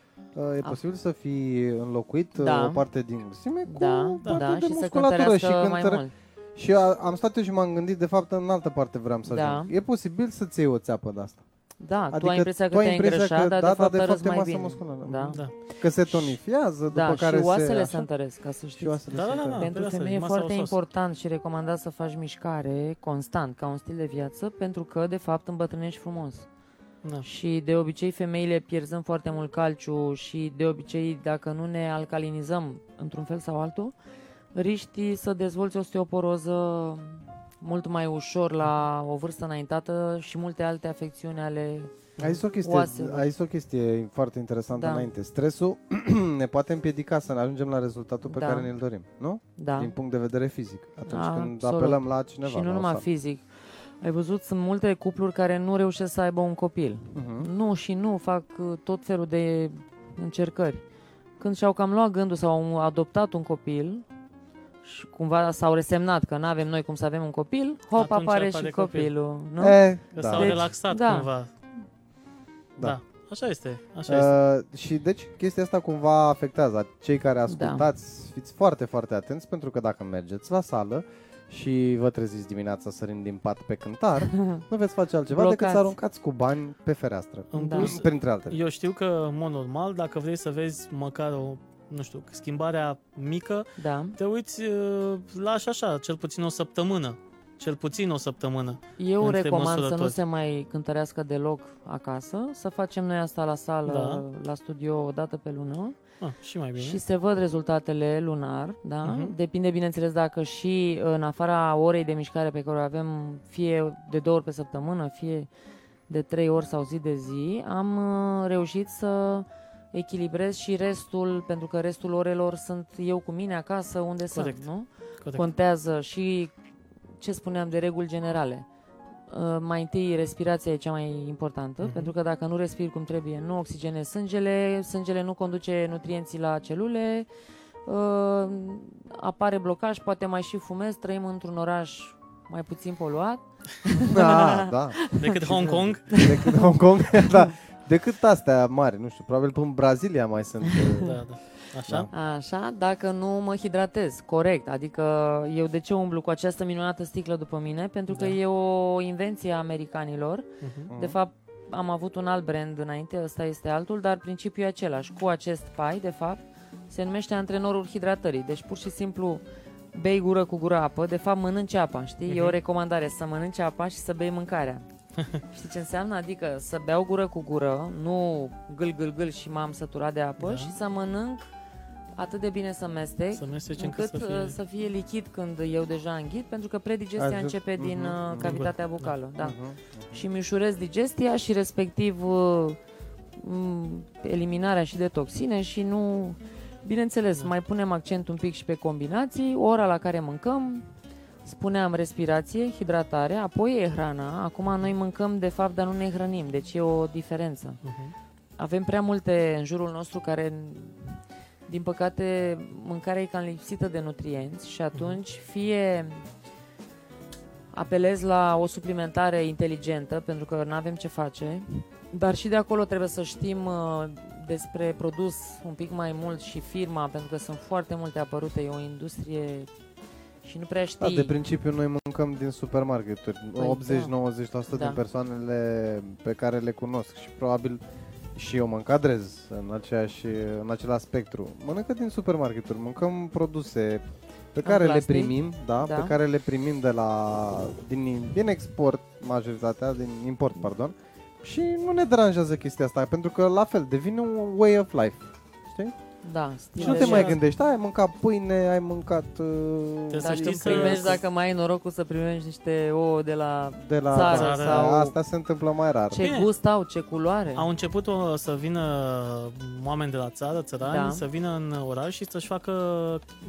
e A. posibil să fi înlocuit uh, Da. o parte din grăsime cu da, parte da, de și să musculatură cântărească și mai cântăre- mult. Și a, am stat eu și m-am gândit, de fapt, în altă parte vreau să Da. ajung. E posibil să-ți iei o țeapă de asta. Da, tu Adică ai impresia că tu ai te-ai impresia îngrășat, că, dar da, de da, fapt de fapt arăți e mai masă bine. musculară. Da, Da. Că se tonifiază, după da care și oasele se... se întăresc, ca să și știți. oasele Da, se da, da, întăresc. da. Pentru asta femei e masa foarte osoasă. important și recomandat să faci mișcare constant, ca un stil de viață, pentru că, de fapt, îmbătrânești frumos. Da. Și de obicei femeile pierzând foarte mult calciu și de obicei dacă nu ne alcalinizăm într-un fel sau altul, riști să dezvolți osteoporoză mult mai ușor la o vârstă înaintată și multe alte afecțiuni ale... Ai zis o chestie, Oasele. ai zis o chestie foarte interesantă Da. înainte. Stresul [clears throat] ne poate împiedica să ne ajungem la rezultatul pe Da. care ne-l dorim, nu? Da. Din punct de vedere fizic. Atunci Da, când absolut. apelăm la cineva. și nu la o numai sală. fizic. Ai văzut, sunt multe cupluri care nu reușesc să aibă un copil. Mhm. Nu și nu, fac uh, tot felul de încercări. Când și-au cam luat gândul sau au adoptat un copil și cumva s-au resemnat că nu avem noi cum să avem un copil, hop, Atunci apare apare și copil. copilul. Nu? E, Că da. s-au Deci, relaxat da. cumva. Da. Da. Așa este. Așa este. Uh, și deci chestia asta cumva afectează cei care Da. ascultați, fiți foarte, foarte atenți pentru că dacă mergeți la sală și vă treziți dimineața sărind din pat pe cântar, [laughs] nu veți face altceva decât Blocați. să aruncați cu bani pe fereastră. În Da. plus, Printre altele. eu știu că, în mod normal, dacă vrei să vezi măcar o, nu știu, schimbarea mică, Da. te uiți, uh, lași așa, cel puțin o săptămână. Cel puțin o săptămână. Eu Între recomand să nu măsurători. se mai cântărească deloc acasă, să facem noi asta la sală, Da. la studio o dată pe lună Ah, și mai bine. și se văd rezultatele lunar, da? Mhm. Depinde, bineînțeles, dacă și în afara orei de mișcare pe care o avem, fie de două ori pe săptămână, fie de trei ori sau zi de zi, am uh, reușit să echilibrez și restul, pentru că restul orelor sunt eu cu mine acasă unde Corect. sunt, nu? Corect. Contează și ce spuneam de reguli generale. Uh, Mai întâi, respirația e cea mai importantă, Mhm. pentru că dacă nu respiri cum trebuie, nu oxigenezi sângele, sângele nu conduce nutrienții la celule, uh, apare blocaj, poate mai și fumezi, trăim într-un oraș mai puțin poluat. Da, [laughs] da. Decât Hong Kong. Decât Hong Kong, [laughs] da. Decât astea mari, nu știu, probabil până în Brazilia mai sunt. [laughs] Da, da. Așa? Așa, dacă nu mă hidratez, corect. Adică eu de ce umblu cu această minunată sticlă după mine? Pentru că Da. e o invenție a americanilor. Mhm. De fapt, am avut un alt brand înainte, ăsta este altul, dar principiul e același. Cu acest pai, de fapt, se numește antrenorul hidratării. Deci pur și simplu bei gură cu gură apă, de fapt mănânci apa, știi? E o Mhm. recomandare să mănânci apa și să bei mâncarea. [laughs] Știi ce înseamnă? Adică să beau gură cu gură, nu gâl, gâl, gâl și m-am săturat de apă Da. și să mănânc atât de bine să mestec, Să mesteci încât încât să să fie... fie... să fie lichid când eu deja înghit, pentru că predigestia Ajut- începe din Mhm, uh, mhm. cavitatea bucală. Da. Mhm. Și mi ușurez digestia și respectiv uh, m, eliminarea și de toxine și nu... Bineînțeles, Da. mai punem accent un pic și pe combinații, ora la care mâncăm, spuneam respirație, hidratare, apoi e hrana. Acum noi mâncăm de fapt, dar nu ne hrănim, deci e o diferență Mhm. avem prea multe în jurul nostru care, din păcate, mâncarea e cam lipsită de nutrienți și atunci fie apelez la o suplimentare inteligentă, pentru că nu avem ce face, dar și de acolo trebuie să știm uh, despre produs un pic mai mult și firma, pentru că sunt foarte multe apărute, e o industrie și nu prea Da, știi. de principiu noi mâncăm din supermarketuri. Păi, 80-90% Da. din persoanele pe care le cunosc și probabil și eu mă încadrez în, aceeași, în același spectru. Mănâncă din supermarketuri, mâncăm produse pe care le plastic. primim, da, Da. pe care le primim de la din, din export, majoritatea, din import, pardon. Și nu ne deranjează chestia asta, pentru că la fel devine un way of life. Știi? Da, stil Și nu de te mai viață. gândești, ai mâncat pâine, ai mâncat uh, Trebuie Dar să tu știi să- primești, dacă mai ai norocul să primești niște ouă de la de la țară da, sau- asta se întâmplă mai rar. ce Bine. gust au, ce culoare. Au început o, să vină oameni de la țară, țărani, Da. să vină în oraș și să-și facă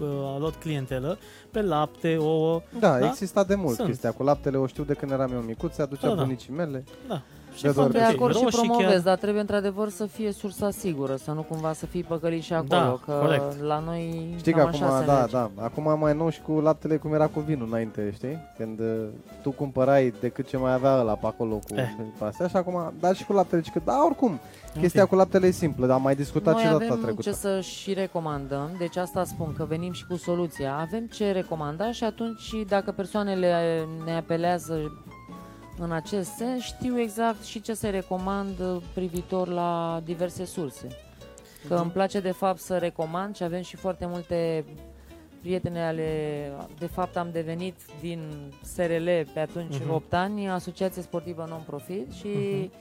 uh, lot clientelă pe lapte, ouă, Da, Da? exista de mult Sunt. chestia cu laptele, o știu de când eram eu micuț, se aducea Da, da. bunicii mele. da. Și De foarte de doar ok. acord și Roșii promovez, chiar. dar trebuie într-adevăr să fie sursa sigură, să nu cumva să fii păcălit și acolo, Da, că corect. la noi Știi că cam acum, așa se da, merge. da, acum mai nou și cu laptele cum era cu vinul înainte, știi? Când uh, tu cumpărai decât ce mai avea ăla pe acolo cu Eh. pe astea și acum, dar și cu laptele, și că da, oricum, chestia cu laptele e simplă, dar am mai discutat Noi și data avem trecută. ce să și recomandăm, deci asta spun că venim și cu soluția. Avem ce recomanda și atunci dacă persoanele ne apelează în acest sens, știu exact și ce să recomand privitor la diverse surse. Că îmi place de fapt să recomand și avem și foarte multe prietene ale, de fapt am devenit din SRL pe atunci Mhm. 8 ani, Asociație Sportivă Non-Profit și Mhm.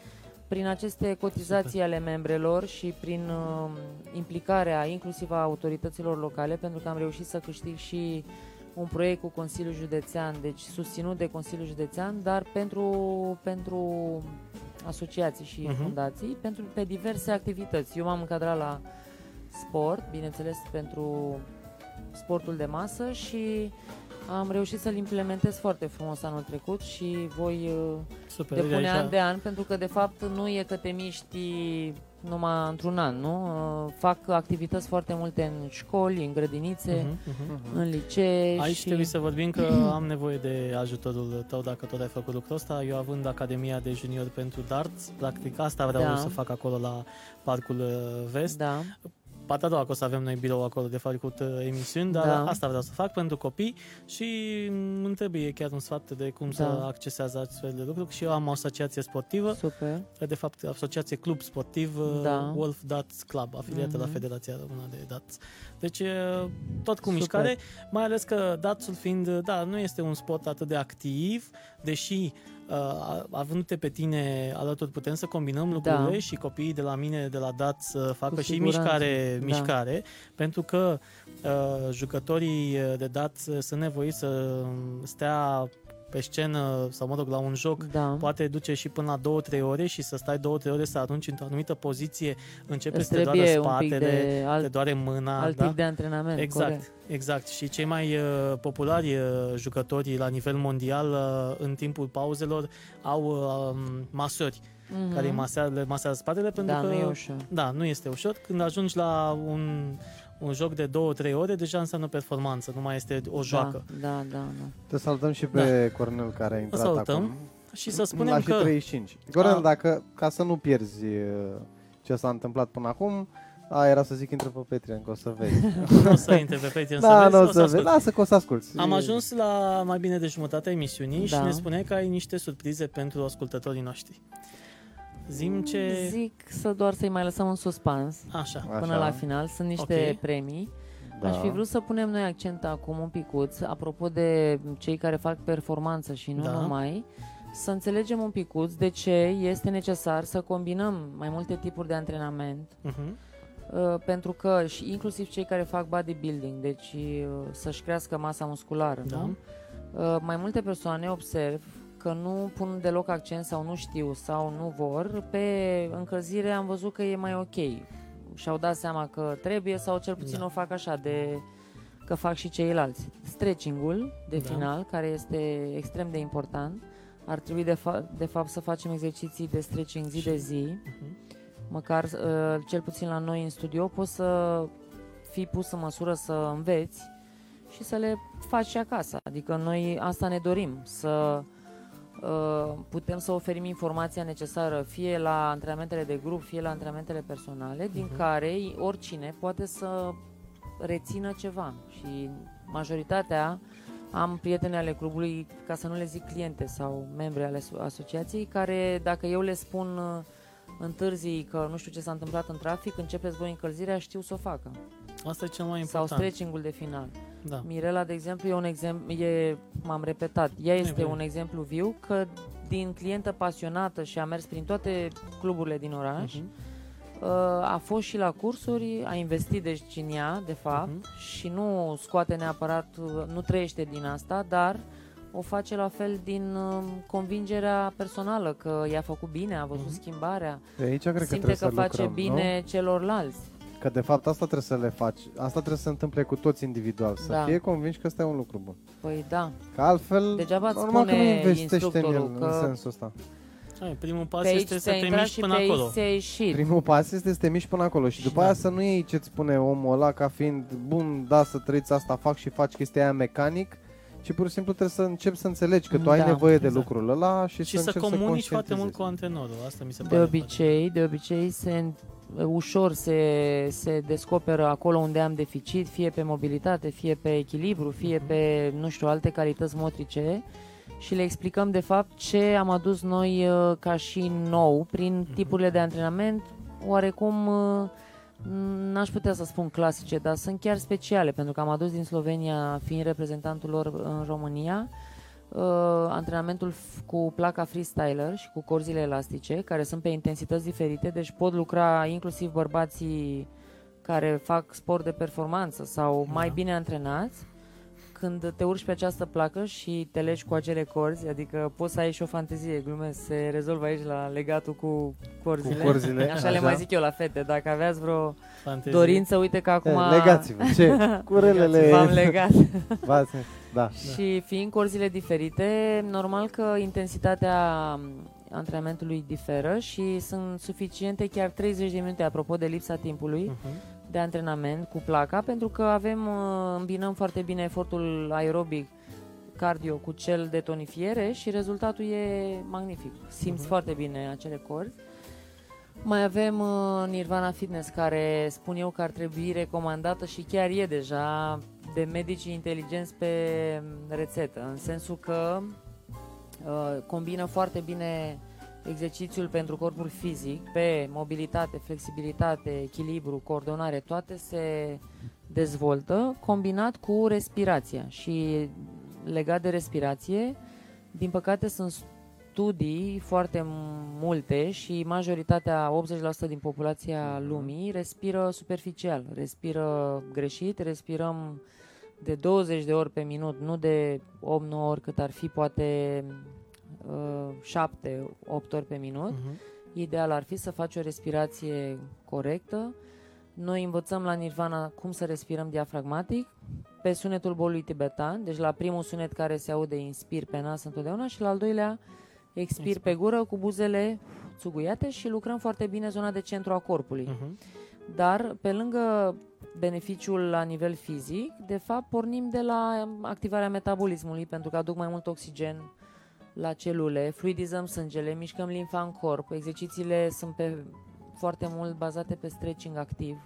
prin aceste cotizații ale membrelor și prin uh, implicarea inclusiv a autorităților locale, pentru că am reușit să câștig și un proiect cu Consiliul Județean, deci susținut de Consiliul Județean, dar pentru, pentru asociații și Mhm. fundații, pentru pe diverse activități. Eu m-am încadrat la sport, bineînțeles pentru sportul de masă și am reușit să-l implementez foarte frumos anul trecut și voi uh, Super, depune aici- an de an, pentru că de fapt nu e că te miști numai într-un an, nu? Uh, Fac activități foarte multe în școli, în grădinițe, Mhm, mhm. Mhm. în licee Aici și... trebuie să vorbim că am nevoie de ajutorul tău dacă tot ai făcut lucrul ăsta. Eu având Academia de Junior pentru darts, practic asta vreau Da. să fac acolo la Parcul uh, Vest. Da, Partea a doua că o să avem noi birou acolo de făcut uh, emisiuni, dar Da. asta vreau să fac pentru copii și mm, îmi trebuie chiar un sfat de cum să Da. accesează astfel de lucruri și eu am o asociație sportivă, super. de fapt asociație club sportiv uh, Da. Wolf Darts Club, afiliată la Mhm. Federația Română de Darts. Deci uh, tot cu Super. mișcare, mai ales că dartsul fiind, uh, da, nu este un sport atât de activ, deși uh, avându-te pe tine alături putem să combinăm lucrurile Da. și copiii de la mine de la DAT să facă Cu și siguranță, mișcare, da. mișcare, pentru că uh, jucătorii de DAT sunt nevoiți să stea pe scenă sau, mă rog, la un joc, Da. poate duce și până la 2-3 ore și să stai 2-3 ore să arunci într-o anumită poziție, începe Îți să te doară trebuie un pic spatele, de te alt, doare mâna. alt da? tip de antrenament. Exact, corect. exact. Și cei mai uh, populari uh, jucători la nivel mondial uh, în timpul pauzelor au uh, um, masori Mhm. care îi masează, le masează spatele pentru Da, că nu e ușor. da, nu este ușor. Când ajungi la un, un joc de 2-3 ore, deja înseamnă performanță, nu mai este o joacă. Da, da, da. da. Te salutăm și pe Cornel care a intrat salutăm. acum. Și să La spunem și că 35. Cornel, A. dacă, ca să nu pierzi uh, ce s-a întâmplat până acum, a, era să zic intră pe Patreon, că o să vezi. nu [laughs] o să intre pe Patreon da, să vezi, nu o o să să vezi. ascult. Lasă că o să asculti. Am ajuns la mai bine de jumătatea emisiunii și Da. ne spuneai că ai niște surprize pentru ascultătorii noștri. Zim ce... Zic să doar să-i mai lăsăm în suspans Așa. Așa. până la final. Sunt niște Ok. premii. Da. Aș fi vrut să punem noi accent acum un picuț, apropo de cei care fac performanță și nu Da. numai, să înțelegem un picuț de ce este necesar să combinăm mai multe tipuri de antrenament, Mhm. uh, pentru că și inclusiv cei care fac bodybuilding, deci uh, să-și crească masa musculară, Da. nu? Uh, mai multe persoane observ că nu pun deloc accent sau nu știu sau nu vor, pe încălzire am văzut că e mai ok. Și-au dat seama că trebuie sau cel puțin Da. o fac așa de că fac și ceilalți. Stretching-ul de Da. final, care este extrem de important, ar trebui de, fa- de fapt să facem exerciții de stretching zi de zi, Mhm. măcar uh, cel puțin la noi în studio poți să fii pus în măsură să înveți și să le faci și acasă. Adică noi asta ne dorim, să uh, putem să oferim informația necesară fie la antrenamentele de grup, fie la antrenamentele personale, din Mhm. care oricine poate să rețină ceva și majoritatea am prieteni ale clubului, ca să nu le zic cliente sau membre ale aso- asociației, care dacă eu le spun uh, întârzii că nu știu ce s-a întâmplat în trafic, începeți voi încălzirea, știu să o facă. Asta e cel mai Sau important. stretching-ul de final. Da. Mirela, de exemplu, e un exemplu, e, m-am repetat, ea este bine. un exemplu viu că din clientă pasionată și a mers prin toate cluburile din oraș, Mhm. uh, a fost și la cursuri, a investit deci în ea, de fapt, Mhm. și nu scoate neapărat, uh, nu trăiește din asta, dar o face la fel din uh, convingerea personală că i-a făcut bine, a văzut Mhm. schimbarea, De aici cred că simte trebuie că să face lucrăm, bine celorlalți. Nu? Că de fapt asta trebuie să le faci. Asta trebuie să se întâmple cu toți individual. Să Da. fie convinși că ăsta e un lucru bun. Păi da, Că altfel, Degeaba îți normal că nu spune investește în el instructorul în că- sensul ăsta. Hai, primul pas pe aici este să ți-a te intrat miști și până pe acolo. aici ți-a ieșit. Primul pas este să te miști până acolo și după Da. aia să nu iei ce-ți spune omul ăla ca fiind bun, da, să trăiți asta, fac și faci chestia aia mecanic, ci pur și simplu trebuie să începi să înțelegi că tu ai Da. nevoie de Exact. lucrul ăla și, Și să să începi să comunici foarte mult conștientizezi. cu antrenorul. Asta mi se De pare. obicei, de obicei se, ușor se, se descoperă acolo unde am deficit, fie pe mobilitate, fie pe echilibru, fie Mhm. pe, nu știu, alte calități motrice și le explicăm de fapt ce am adus noi uh, ca și nou prin Mhm. tipurile de antrenament oarecum uh, n-aș putea să spun clasice, dar sunt chiar speciale, pentru că am adus din Slovenia, fiind reprezentantul lor în România, uh, antrenamentul f- cu placa freestyler și cu corzile elastice, care sunt pe intensități diferite, deci pot lucra inclusiv bărbații care fac sport de performanță sau mai Da. bine antrenați. Când te urci pe această placă și te legi cu acele corzi, adică poți să ai și o fantezie, glumesc, se rezolvă aici la legatul cu corzile. Cu corzile, Așa, le așa. mai zic eu la fete, dacă aveați vreo Fantezie. dorință, uite că acum Eh, Legați-vă, ce? [laughs] Curelele... v-am legat. [laughs] V-ați- Da. Și fiind corzile diferite, normal că intensitatea antrenamentului diferă și sunt suficiente chiar 30 de minute, apropo de lipsa timpului, Mhm. De antrenament cu placa, pentru că avem, uh, îmbinăm foarte bine efortul aerobic cardio cu cel de tonifiere și rezultatul e magnific. Simți Mhm. foarte bine acele corzi. Mai avem uh, Nirvana Fitness, care spun eu că ar trebui recomandată și chiar e deja de medicii inteligenți pe rețetă, în sensul că uh, combină foarte bine exercițiul pentru corpul fizic pe mobilitate, flexibilitate, echilibru, coordonare, toate se dezvoltă combinat cu respirația și legat de respirație, din păcate sunt studii foarte multe și majoritatea, 80% din populația lumii respiră superficial, respiră greșit, respirăm de 20 de ori pe minut, nu de 8-9 ori cât ar fi poate uh, 7-8 ori pe minut. Mhm. Ideal ar fi să faci o respirație corectă. Noi învățăm la Nirvana cum să respirăm diafragmatic pe sunetul bolului tibetan, deci la primul sunet care se aude inspir pe nas întotdeauna și la al doilea expir pe gură cu buzele țuguiate și lucrăm foarte bine zona de centru a corpului. Mhm. Dar, pe lângă beneficiul la nivel fizic, de fapt pornim de la activarea metabolismului pentru că aduc mai mult oxigen la celule, fluidizăm sângele, mișcăm limfa în corp. Exercițiile sunt pe, foarte mult bazate pe stretching activ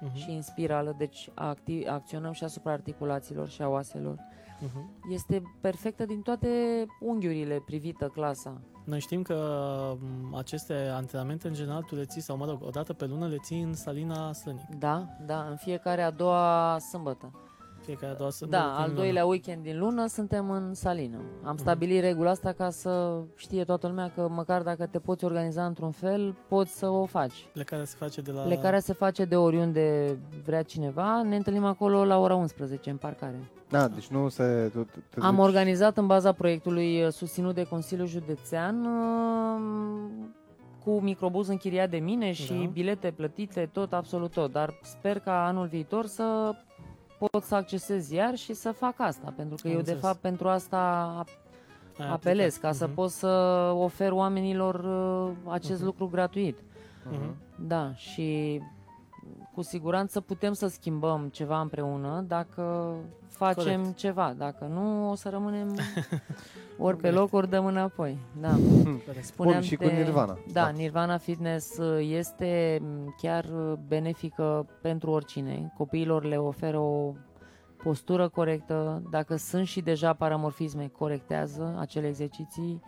Mhm. și în spirală, deci acti- acționăm și asupra articulațiilor și a oaselor. Mhm. Este perfectă din toate unghiurile privită clasa. Noi știm că m, aceste antrenamente, în general, tu le ții, sau mă rog, o dată pe lună le ții în Salina Slănic. Da, da, în fiecare a doua sâmbătă. Fiecare a doua sâmbătă Da, din al lună. doilea weekend din lună suntem în Salină. Mhm. Am stabilit regula asta ca să știe toată lumea că măcar dacă te poți organiza într-un fel, poți să o faci. Plecarea se face de la... Plecarea se face de oriunde vrea cineva, ne întâlnim acolo la ora 11 în parcare. Da, deci nu se... Tu, tu, te Am duci- organizat în baza proiectului uh, susținut de Consiliul Județean uh, cu microbuz închiriat de mine și Da. bilete plătite, tot, absolut tot. Dar sper ca anul viitor să pot să accesez iar și să fac asta, pentru că Am eu înțeles. de fapt pentru asta Ai apelez, aplicat. ca să Mhm. pot să ofer oamenilor uh, acest Mhm. lucru gratuit. Mhm. Da, și cu siguranță putem să schimbăm ceva împreună dacă facem Corect. ceva. Dacă nu, o să rămânem [laughs] ori pe Corect. loc, ori dăm înapoi. Da. [laughs] Corect. Spuneam Bun, și cu de- Nirvana. Da, Da. Nirvana Fitness uh, este m, chiar uh, benefică pentru oricine. Copiilor le oferă o postură corectă. Dacă sunt și deja paramorfisme, corectează acele exerciții.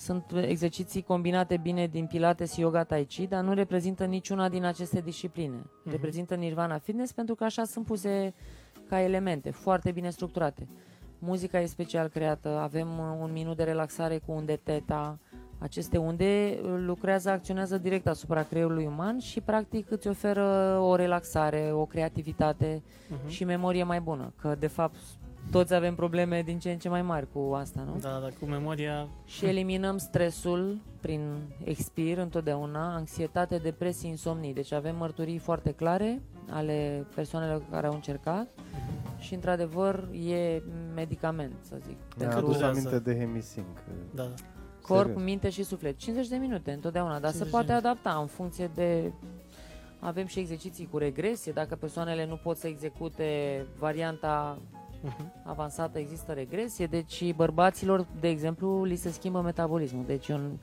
Sunt exerciții combinate bine din Pilates, Yoga, Tai Chi, dar nu reprezintă niciuna din aceste discipline. Mhm. Reprezintă Nirvana Fitness pentru că așa sunt puse ca elemente, foarte bine structurate. Muzica e special creată, avem uh, un minut de relaxare cu unde teta. Aceste unde uh, lucrează, acționează direct asupra creierului uman și practic îți oferă o relaxare, o creativitate Mhm. și memorie mai bună. Că de fapt toți avem probleme din ce în ce mai mari cu asta, nu? Da, dar cu memoria... Și eliminăm stresul prin expir întotdeauna, anxietate, depresie, insomnii. Deci avem mărturii foarte clare ale persoanelor care au încercat și într-adevăr e medicament, să zic. Mi-a Pentru- adus durează. aminte de Hemisync. Da. Corp, Serios. minte și suflet. 50 de minute întotdeauna, dar se 50 de poate minute. adapta în funcție de... Avem și exerciții cu regresie, dacă persoanele nu pot să execute varianta Mhm. avansată, există regresie, deci bărbaților, de exemplu, li se schimbă metabolismul. Deci eu n-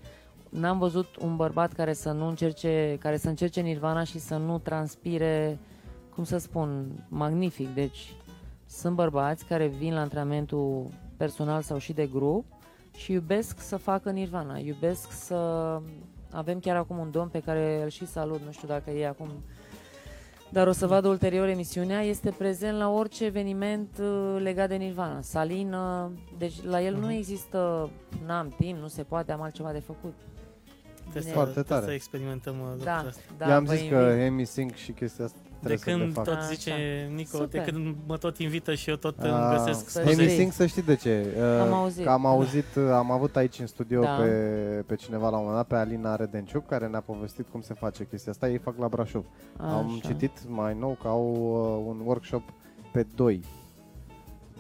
n-am văzut un bărbat care să nu încerce, care să încerce nirvana și să nu transpire, cum să spun, magnific. Deci sunt bărbați care vin la antrenamentul personal sau și de grup și iubesc să facă nirvana, iubesc să avem chiar acum un domn pe care îl și salut, nu știu dacă e acum dar o să vadă ulterior emisiunea, este prezent la orice eveniment uh, legat de Nirvana. Salină, deci la el nu Mhm. există, n-am timp, nu se poate, am altceva de făcut. Trebuie să, Foarte trebuie tare. să experimentăm uh, lucrul Da, ăsta. da, Da, I-am vă zis că invit. Hemisync și chestia asta De trebuie să le când fac. tot Așa. zice Nico, de Super. când mă tot invită și eu tot Ah, îmi găsesc Să scuze. știi. Hemisync să știi de ce. Uh, Am auzit. Că am auzit, uh, am avut aici în studio Da. pe, pe cineva la un moment dat, pe Alina Redenciuc, care ne-a povestit cum se face chestia asta. Ei fac la Brașov. Am Așa. citit mai nou că au uh, un workshop pe 2,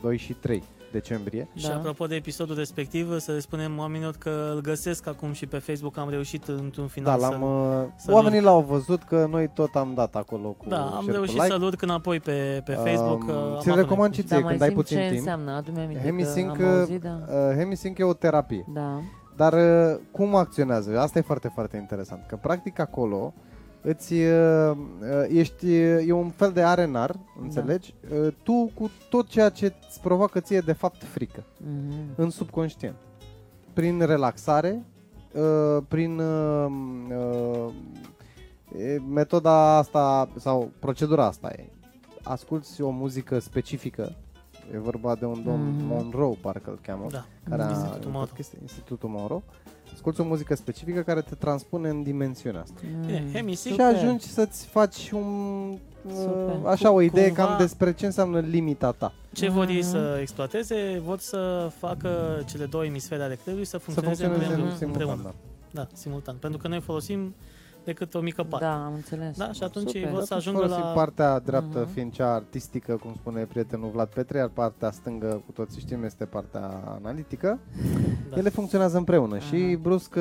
2 și 3 decembrie. Și Da. apropo de episodul respectiv, să le spunem oamenilor că îl găsesc acum și pe Facebook, am reușit într-un Da, final l-am, să... uh, să oamenii l-au văzut că noi tot am dat acolo cu Da, am share cu reușit like. să-l urc înapoi pe, pe Facebook. Um, uh, am ți-l avut recomand și nevoie. ție Da, mai când ai simt puțin ce timp. înseamnă, adu-mi aminte Hemisync, că am auzit, da. Uh, Hemisync e o terapie. da. Dar uh, cum acționează? Asta e foarte, foarte interesant. Că practic acolo îți uh, uh, ești, uh, e un fel de arenar, înțelegi? Uh, tu cu tot ceea ce îți provoacă ție de fapt frică Mhm. în subconștient. Prin relaxare, uh, prin uh, uh, e, metoda asta sau procedura asta e. Asculți o muzică specifică, e vorba de un domn Mhm. Monroe, parcă îl cheamă, Da, care a Institutul Monroe. Institutul Monroe. Asculti o muzică specifică care te transpune în dimensiunea asta. Bine, Hemisic, Și ajungi să-ți faci un... Super. uh, Așa, o idee Cumva- cam despre ce înseamnă limita ta. ce vor ei Mhm. să exploateze, vor să facă cele două emisfere ale creierului să Să funcționeze, funcționeze împreună. simultan, împreună. da. Da, simultan. Pentru că noi folosim decât o mică parte. Da, am înțeles. Da, și atunci ei Super. vor să Atunci ajungă folosim la... partea dreaptă Mhm. fiind cea artistică, cum spune prietenul Vlad Petre, iar partea stângă, cu toții știm, este partea analitică. Da. Ele funcționează împreună și Aha. brusc,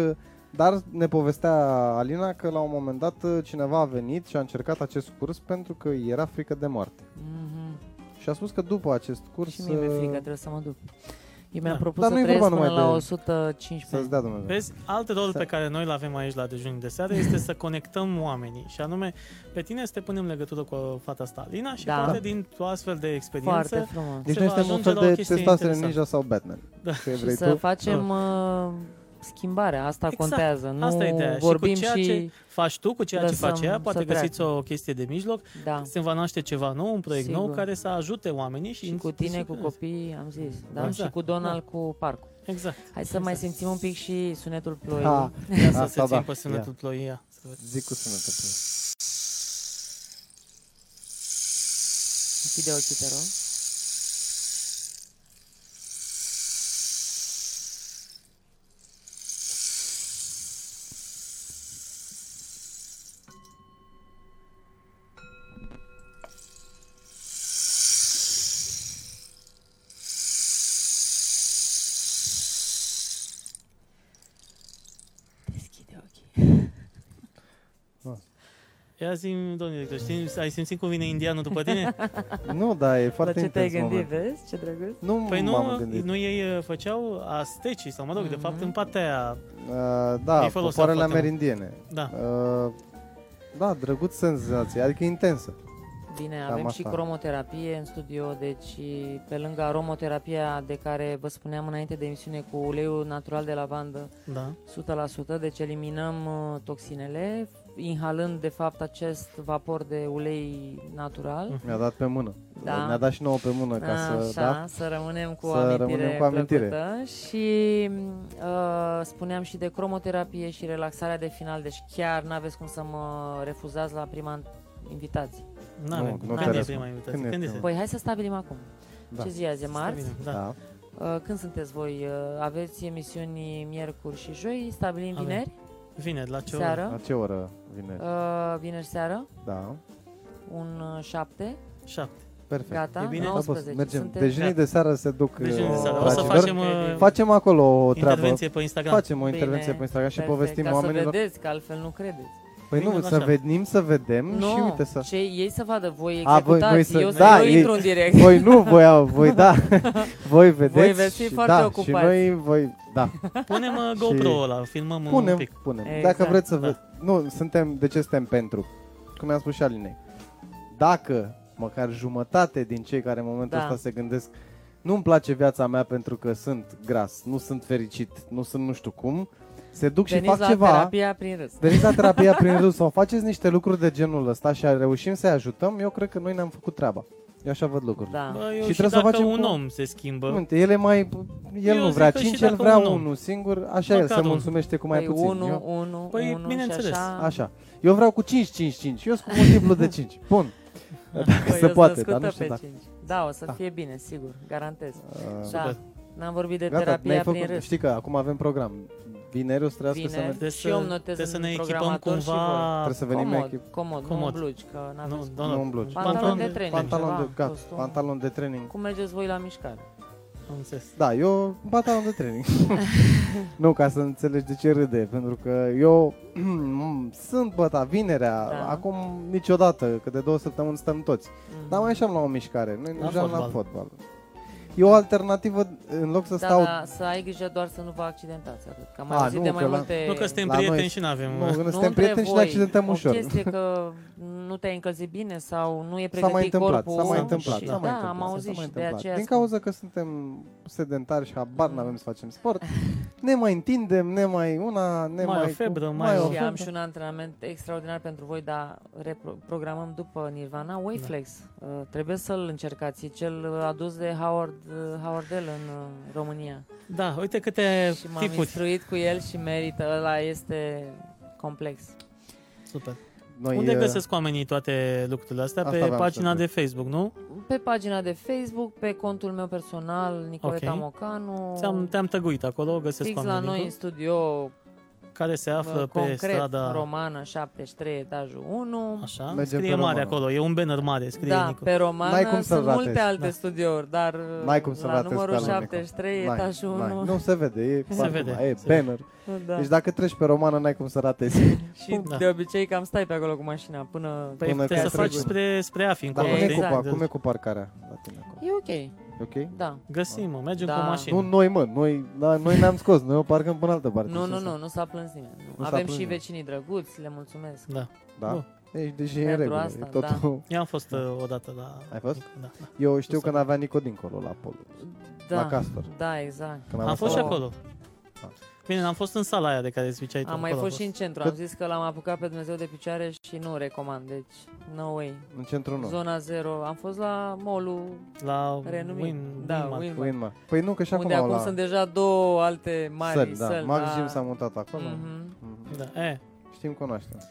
dar ne povestea Alina că la un moment dat cineva a venit și a încercat acest curs pentru că îi era frică de moarte. Mhm. Și a spus că după acest curs Și mie mi-e frică, uh, trebuie să mă duc. Eu mi-am Da. propus Dar să nu e trăiesc vorba până numai la de- 115 să-ți dea Dumnezeu. Vezi, alt rol Să- pe care noi îl avem aici la dejun de seară este să conectăm oamenii și anume pe tine să te punem în legătură cu fata asta, Alina, și Da. poate din o astfel de experiență Foarte frumos. Deci se noi va suntem un ajunge fel la o de chestie testosterone interesantă. ninja sau Batman. Da. Ce Și vrei să tu? facem uh, schimbarea, asta Exact, contează. Nu asta e ideea. Și cu vorbim ceea și... ce- faci tu cu ceea ce Lăsăm face ea, să poate treacă. găsiți o chestie de mijloc, Da. se va naște ceva nou, un proiect nou Sigur. care să ajute oamenii și, Și cu tine, cu copii, am zis. Da? Exact. Și cu Donald, cu parcul. Exact. Hai să mai simțim un pic și sunetul ploii. Ha, Ia să Asta se da. țin pe sunetul ploii. ia, să văd. zic cu sunetul. Închide ochii, te rog. Ia zi domnule director, știi, ai simțit cum vine indianul după tine? [laughs] Nu, da, e foarte La ce te-ai intens gândit, moment. vezi? Ce drăguț. Nu Păi m-am nu, gândit. nu ei uh, făceau astecii, sau mă rog, de Mhm. fapt în partea aia, Uh, da, Ei foloseau popoarele foarte amerindiene. da. Uh, da, drăguț senzație, adică intensă. Bine, Cam avem și asta. cromoterapie în studio, deci pe lângă aromoterapia de care vă spuneam înainte de emisiune cu uleiul natural de lavandă, Da. 100%, deci eliminăm uh, toxinele, inhalând de fapt acest vapor de ulei natural. Mhm. Mi-a dat pe mână. Da. Ne-a dat și nouă pe mână ca Așa, să, da? să rămânem cu Să o amintire, rămânem cu amintire. plăcută. Și uh, spuneam și de cromoterapie și relaxarea de final, deci chiar n-aveți cum să mă refuzați la prima invitație. Nu, Nu, nu, nu nu te când e răspund. prima invitație? Când e Când prima? este? Păi hai să stabilim acum. Da. Ce zi e azi? E marți? Stabilim, Da. Da. Uh, când sunteți voi? Uh, aveți emisiuni miercuri și joi? Stabilim Avem. vineri? Vineri, la ce oră? Seară? La ce oră vine? Uh, vineri seară? Da. Un uh, 7? Șapte. Perfect. Gata? E bine? Da, boss, 19. mergem. Sunteți? Dejunii de seară se duc Dejunii de uh, seară. O să dragilor. facem uh, Facem acolo o treabă. intervenție pe Instagram. Facem o Bine, intervenție pe Instagram și Perfect, povestim ca oamenilor. să vedeți, că altfel nu credeți. Păi nu, Bine, să așa. venim, să vedem Nu, și uite să... ce, ei să vadă, voi A, voi- executați, voi să- eu, da, eu ei- intru în direct. Voi nu, voi, au- [laughs] voi da, [laughs] voi vedeți veți fi și, foarte da, ocupați. și noi, voi, da, Punem uh, GoPro ăla, filmăm un punem, pic. punem. Exact. Dacă vreți să Da. vă... Nu, suntem, de ce suntem pentru? Cum i-am spus și Alinei. Dacă măcar jumătate din cei care în momentul Da. ăsta se gândesc nu-mi place viața mea pentru că sunt gras, nu sunt fericit, nu sunt nu știu cum, se duc și Veniți fac la ceva, terapia prin râs. veniți la terapia prin [laughs] râs sau faceți niște lucruri de genul ăsta și reușim să-i ajutăm, eu cred că noi ne-am făcut treaba. Eu așa văd lucruri. Da. Bă, eu Și și, trebuie să dacă facem un cu- om se schimbă, Uite, el e mai... El Eu nu zic vrea că și 5, el dacă vrea un om. unul singur, așa el, Măcar se unul. mulțumește cu mai păi puțin. 1, eu, 1, Păi, 1 bineînțeles. și așa. așa. Eu vreau cu 5, 5, 5. Eu sunt cu multiplu de 5. Bun. [laughs] Dacă Păi, se eu poate, sunt dar nu născută știu pe dacă... 5. Da, o să Da. fie bine, sigur, garantez. Uh, Da. Super. N-am vorbit de Gata, terapia ne-ai prin făcut, râs. știi că acum avem program. Vineri o să trebuiască să Vineri. ne... Trebuie Și eu îmi să, notez trebuie să în ne echipăm programator și voi. cumva... Trebuie să venim comod, echip... comod, nu Comod. în blugi, că n-aveți Nu, cum. doamnă, Nu în blugi. Pantalon de training, Pantalon ceva, de, gata, costum. pantalon de training. Cum mergeți voi la mișcare? Am înțeles. Da, eu pantalon de training. [laughs] nu, ca să înțelegi de ce râde, pentru că eu [clears throat] sunt băta vinerea, Da. acum niciodată, că de două săptămâni stăm toți. Mm. Dar mai ieșeam la o mișcare, noi La mergeam la fotbal. Fotbal. E o alternativă, în loc să da, stau... da, să ai grijă doar să nu vă accidentați atât. Că am mai A, auzit nu, de că mai la- multe... Nu că suntem La prieteni noi- și nu avem... Nu, uh, când Nu suntem între prieteni și ne voi. accidentăm o ușor. chestie că nu te-ai încălzit bine sau nu e S-a pregătit mai întâmplat, corpul. s-a mai și- întâmplat, și, s-a mai da, întâmplat, am s-a auzit mai și de întâmplat. aceea Din spun. cauza că suntem sedentari și habar n-avem să facem sport, ne mai întindem, ne mai una, ne Mai mai... o febră, cu- mai o Și am febră. și un antrenament extraordinar pentru voi, dar reprogramăm după Nirvana, Waveflex. Uh, trebuie să-l încercați. E cel adus de Howard uh, Howardel în uh, România. Da, uite câte și m-am tipuri. instruit cu el și merită. Ăla este complex. Super. Noi, Unde uh, găsesc oamenii toate lucrurile astea? Asta Pe vreau pagina să de Facebook, nu? Pe pagina de Facebook, pe contul meu personal, Nicoleta Ok. Mocanu. Ți-am, te-am tăguit acolo, găsesc Fix la oamenii. noi în studio, care se află uh, pe concret, strada... Romană 73, etajul 1. Așa, Mergem scrie pe mare Romană. acolo, e un banner mare, scrie Da, Nicu. pe Romană N-ai cum să-l sunt ratezi. multe alte Da. studiouri, dar N-ai cum să la ratezi numărul pe alul, Nicu. 73, N-ai, etajul n-ai. 1. Nu se vede, e, Se foarte vede, mare, e se vede. banner. Da. Deci dacă treci pe romană, n-ai cum să ratezi. [laughs] Și Da. de obicei cam stai pe acolo cu mașina până... Păi Până trebuie când să faci trebuie. spre, spre AFI Dar încolo, cum, e știi? cu, Exact. pa- cum e cu parcarea la tine acolo? E ok, E ok? da. Găsim, mă, mergem Da. cu Nu mașină. noi, mă, noi, da, noi ne-am scos, noi o parcăm până altă parte. Nu, Ce nu, să- nu, nu s-a plâns nimeni. Nu. Nu s-a Avem plâns și nimeni. vecinii drăguți, le mulțumesc. Da. Da? Bun. Deci, deci e în Pentru regulă. asta, e totul... Eu am fost uh, odată la... Ai fost? Da, da. Eu știu Nu că n-avea Nico dincolo la pol. Da, La Castor. da, exact. Când Am fost și acolo. acolo. Ah. Bine, n-am fost în sala aia de care ziceai tu. Am mai acolo fost și în centru, Cât- am zis că l-am apucat pe Dumnezeu de picioare și nu recomand, deci no way. În centru nu. Zona 0, am fost la mall La renumit. Win, da, Winmark. Winmark. Winmark. Păi nu, că și Unde acum acum la sunt deja două alte mari săli, da. săli. Max da. Gym s-a mutat acolo. Mhm. Mhm. Da, e, Știm, cunoaștem. [laughs]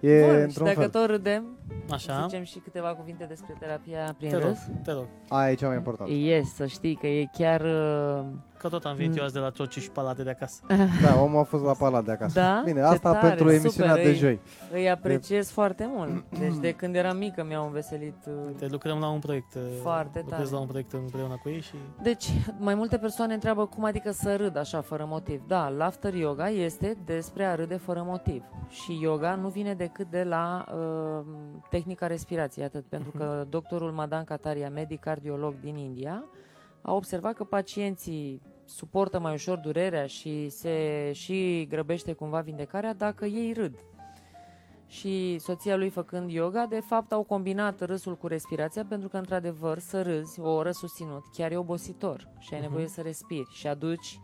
e Bun, și într-un dacă fel. tot râdem, așa. zicem și câteva cuvinte despre terapia prin Te rog, râs. te rog. Aia e cea mai importantă. Yes, să știi că e chiar... uh, Că tot am venit eu azi de la Toci și Palate de acasă. [laughs] Da, omul a fost la palat de acasă. Da? Bine, Ce asta tare, pentru emisiunea super, de îi- joi. Îi apreciez foarte mult. Deci de când eram mică mi-au înveselit. uh, Te lucrăm la un proiect. uh, Foarte Lucrez tare. la un proiect împreună cu ei și... Deci, mai multe persoane întreabă cum adică să râd așa, fără motiv. Da, laughter yoga este despre a râde fără motiv. Și yoga nu vine decât de la uh, tehnica respirației, atât. Pentru că doctorul Madan Kataria, medic cardiolog din India, a observat că pacienții suportă mai ușor durerea și se și grăbește cumva vindecarea dacă ei râd. Și soția lui făcând yoga, de fapt au combinat râsul cu respirația pentru că, într-adevăr, să râzi o oră susținut chiar e obositor și ai Mhm. nevoie să respiri și aduci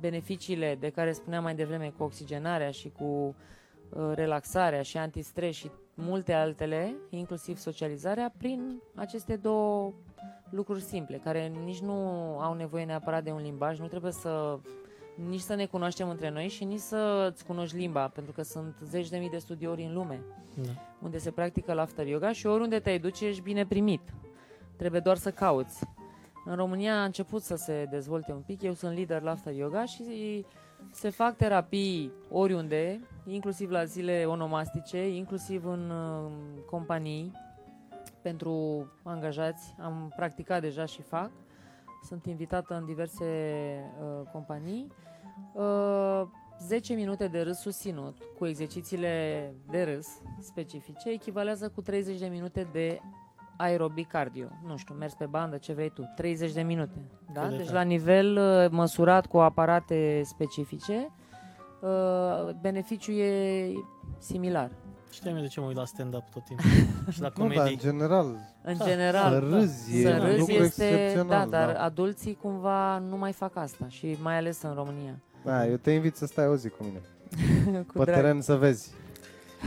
beneficiile de care spuneam mai devreme cu oxigenarea și cu uh, relaxarea și antistres și multe altele, inclusiv socializarea, prin aceste două lucruri simple, care nici nu au nevoie neapărat de un limbaj, nu trebuie să nici să ne cunoaștem între noi și nici să îți cunoști limba, pentru că sunt zeci de mii de studiouri în lume Da. unde se practică laughter yoga și oriunde te-ai duce ești bine primit. Trebuie doar să cauți. În România a început să se dezvolte un pic, eu sunt lider laughter yoga și se fac terapii oriunde, inclusiv la zile onomastice, inclusiv în uh, companii pentru angajați. Am practicat deja și fac. Sunt invitată în diverse uh, companii. Uh, 10 minute de râs susținut cu exercițiile de râs specifice echivalează cu 30 de minute de aerobic cardio. Nu știu, mers pe bandă, ce vrei tu. 30 de minute. Da? Cât de Deci tare. la nivel uh, măsurat cu aparate specifice, uh, beneficiul e similar. Știam eu de ce mă uit la stand-up tot timpul. [laughs] și la Nu, dar în comedii. general, În Da, general, să râzi să e un râzi lucru este, da, excepțional. dar da. adulții cumva nu mai fac asta și mai ales în România. Da, eu te invit să stai o zi cu mine. [laughs] cu Pe drag. teren să vezi.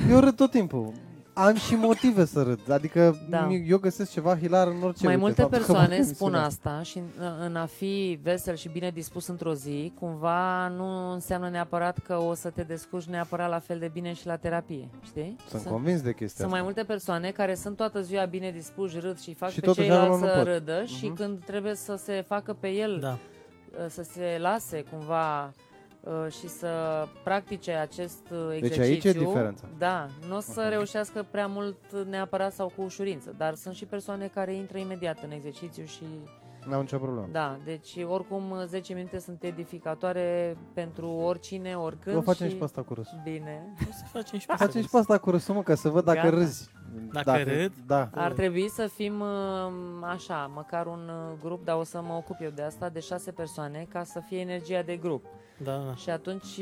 Eu râd tot timpul. Am și motive să râd. Adică Da. mi- eu găsesc ceva hilar în orice. Mai Uite, multe faptul că persoane fac spun emisiunea asta și în, în a fi vesel și bine dispus într-o zi, cumva nu înseamnă neapărat că o să te descurci neapărat la fel de bine și la terapie, știi? Sunt Sunt- convins de chestia Sunt mai asta. multe persoane care sunt toată ziua bine dispuși, râd și fac Și pe totuși ceilalți acolo nu să pot. râdă și Mhm. când trebuie să se facă pe el Da. uh, să se lase cumva uh, și să practice acest uh, Deci exercițiu. aici e diferența. Da, nu o să Mhm. reușească prea mult neapărat sau cu ușurință, dar sunt și persoane care intră imediat în exercițiu și N-au nicio problemă. da, deci oricum 10 minute sunt edificatoare pentru oricine, oricând Vă facem și... și pe asta cu râsul. Bine. O să facem și pe Facem și pe asta cu râsul, mă, ca să văd dacă Gata. râzi. Dacă râd, Da. Ar trebui să fim uh, așa, măcar un uh, grup, dar o să mă ocup eu de asta, de șase persoane, ca să fie energia de grup. Da, da. Și atunci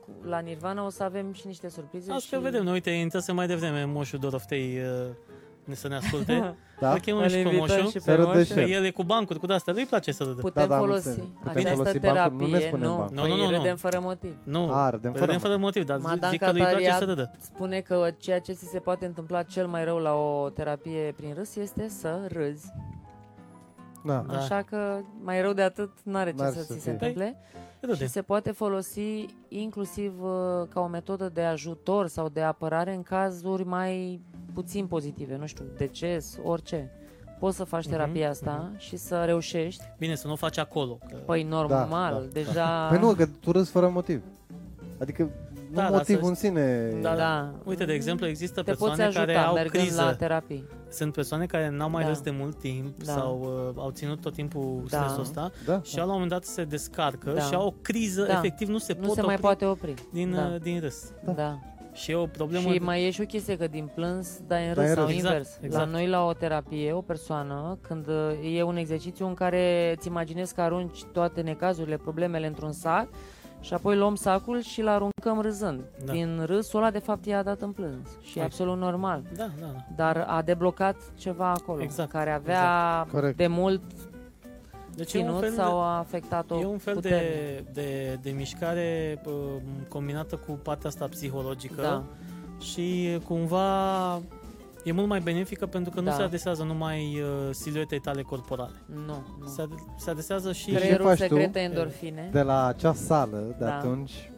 cu- la Nirvana o să avem și niște surprize. Asta și... vedem, noi uite, intrase mai devreme moșul Doroftei uh, ne să ne asculte. [laughs] Da? Îl chemăm Îl și pe invităm moșul. și Se pe râde moș. și Că el. el e cu bancuri, cu de-astea, lui place să râdă. Putem Da, da, am folosi înțeles. Putem această folosi bancul, nu ne terapie, spunem nu, bancul. Nu, păi nu, nu, nu. râdem fără motiv. Nu, A, râdem Păi fără râdem fără motiv, dar Madan zic că lui place Cataria să râdă. spune că ceea ce ți se poate întâmpla cel mai rău la o terapie prin râs este să râzi. Da. Da. Așa că mai rău de atât n-are ce N-are să să ți se fie. întâmple. Râde. Și se poate folosi inclusiv uh, ca o metodă de ajutor sau de apărare în cazuri mai puțin pozitive, nu știu, deces, orice. Poți să faci Mhm, terapia asta și să reușești. Bine, să nu o faci acolo. Că... Păi normal, da, deja... Păi nu, că tu râzi fără motiv. Adică nu Da, dar motivul să- în sine... Da, da. Uite, de exemplu, există Te poți persoane ajuta care au mergând criză. la terapii. Sunt persoane care n-au mai Da. râs de mult timp Da. sau uh, au ținut tot timpul Da. stresul ăsta Da, și la un moment dat se descarcă Da. și au o criză, Da. efectiv nu se Nu pot se mai opri poate opri. din, da. uh, din râs. Da. da. Și e o problemă... Și mai e și o chestie că din plâns dai în Dai râs în sau râs. Exact, invers. exact. La noi la o terapie, o persoană, când uh, e un exercițiu în care îți imaginezi că arunci toate necazurile, problemele într-un sac și apoi luăm sacul și îl aruncăm râzând. Da. Din râsul ăla, de fapt, i-a dat în plâns. Și e Hai. absolut normal. Da, da, da. Dar a deblocat ceva acolo, Exact, care avea Corect. de mult Deci e un ținut fel sau de... a afectat-o E un fel puternic. de, de, de mișcare uh, combinată cu partea asta psihologică Da. și cumva e mult mai benefică pentru că nu Da. se adresează numai uh, siluetei tale corporale. Nu, nu. Se, ad- se adresează și... ce Creierul faci tu? secrete endorfine. De la acea sală de Da. atunci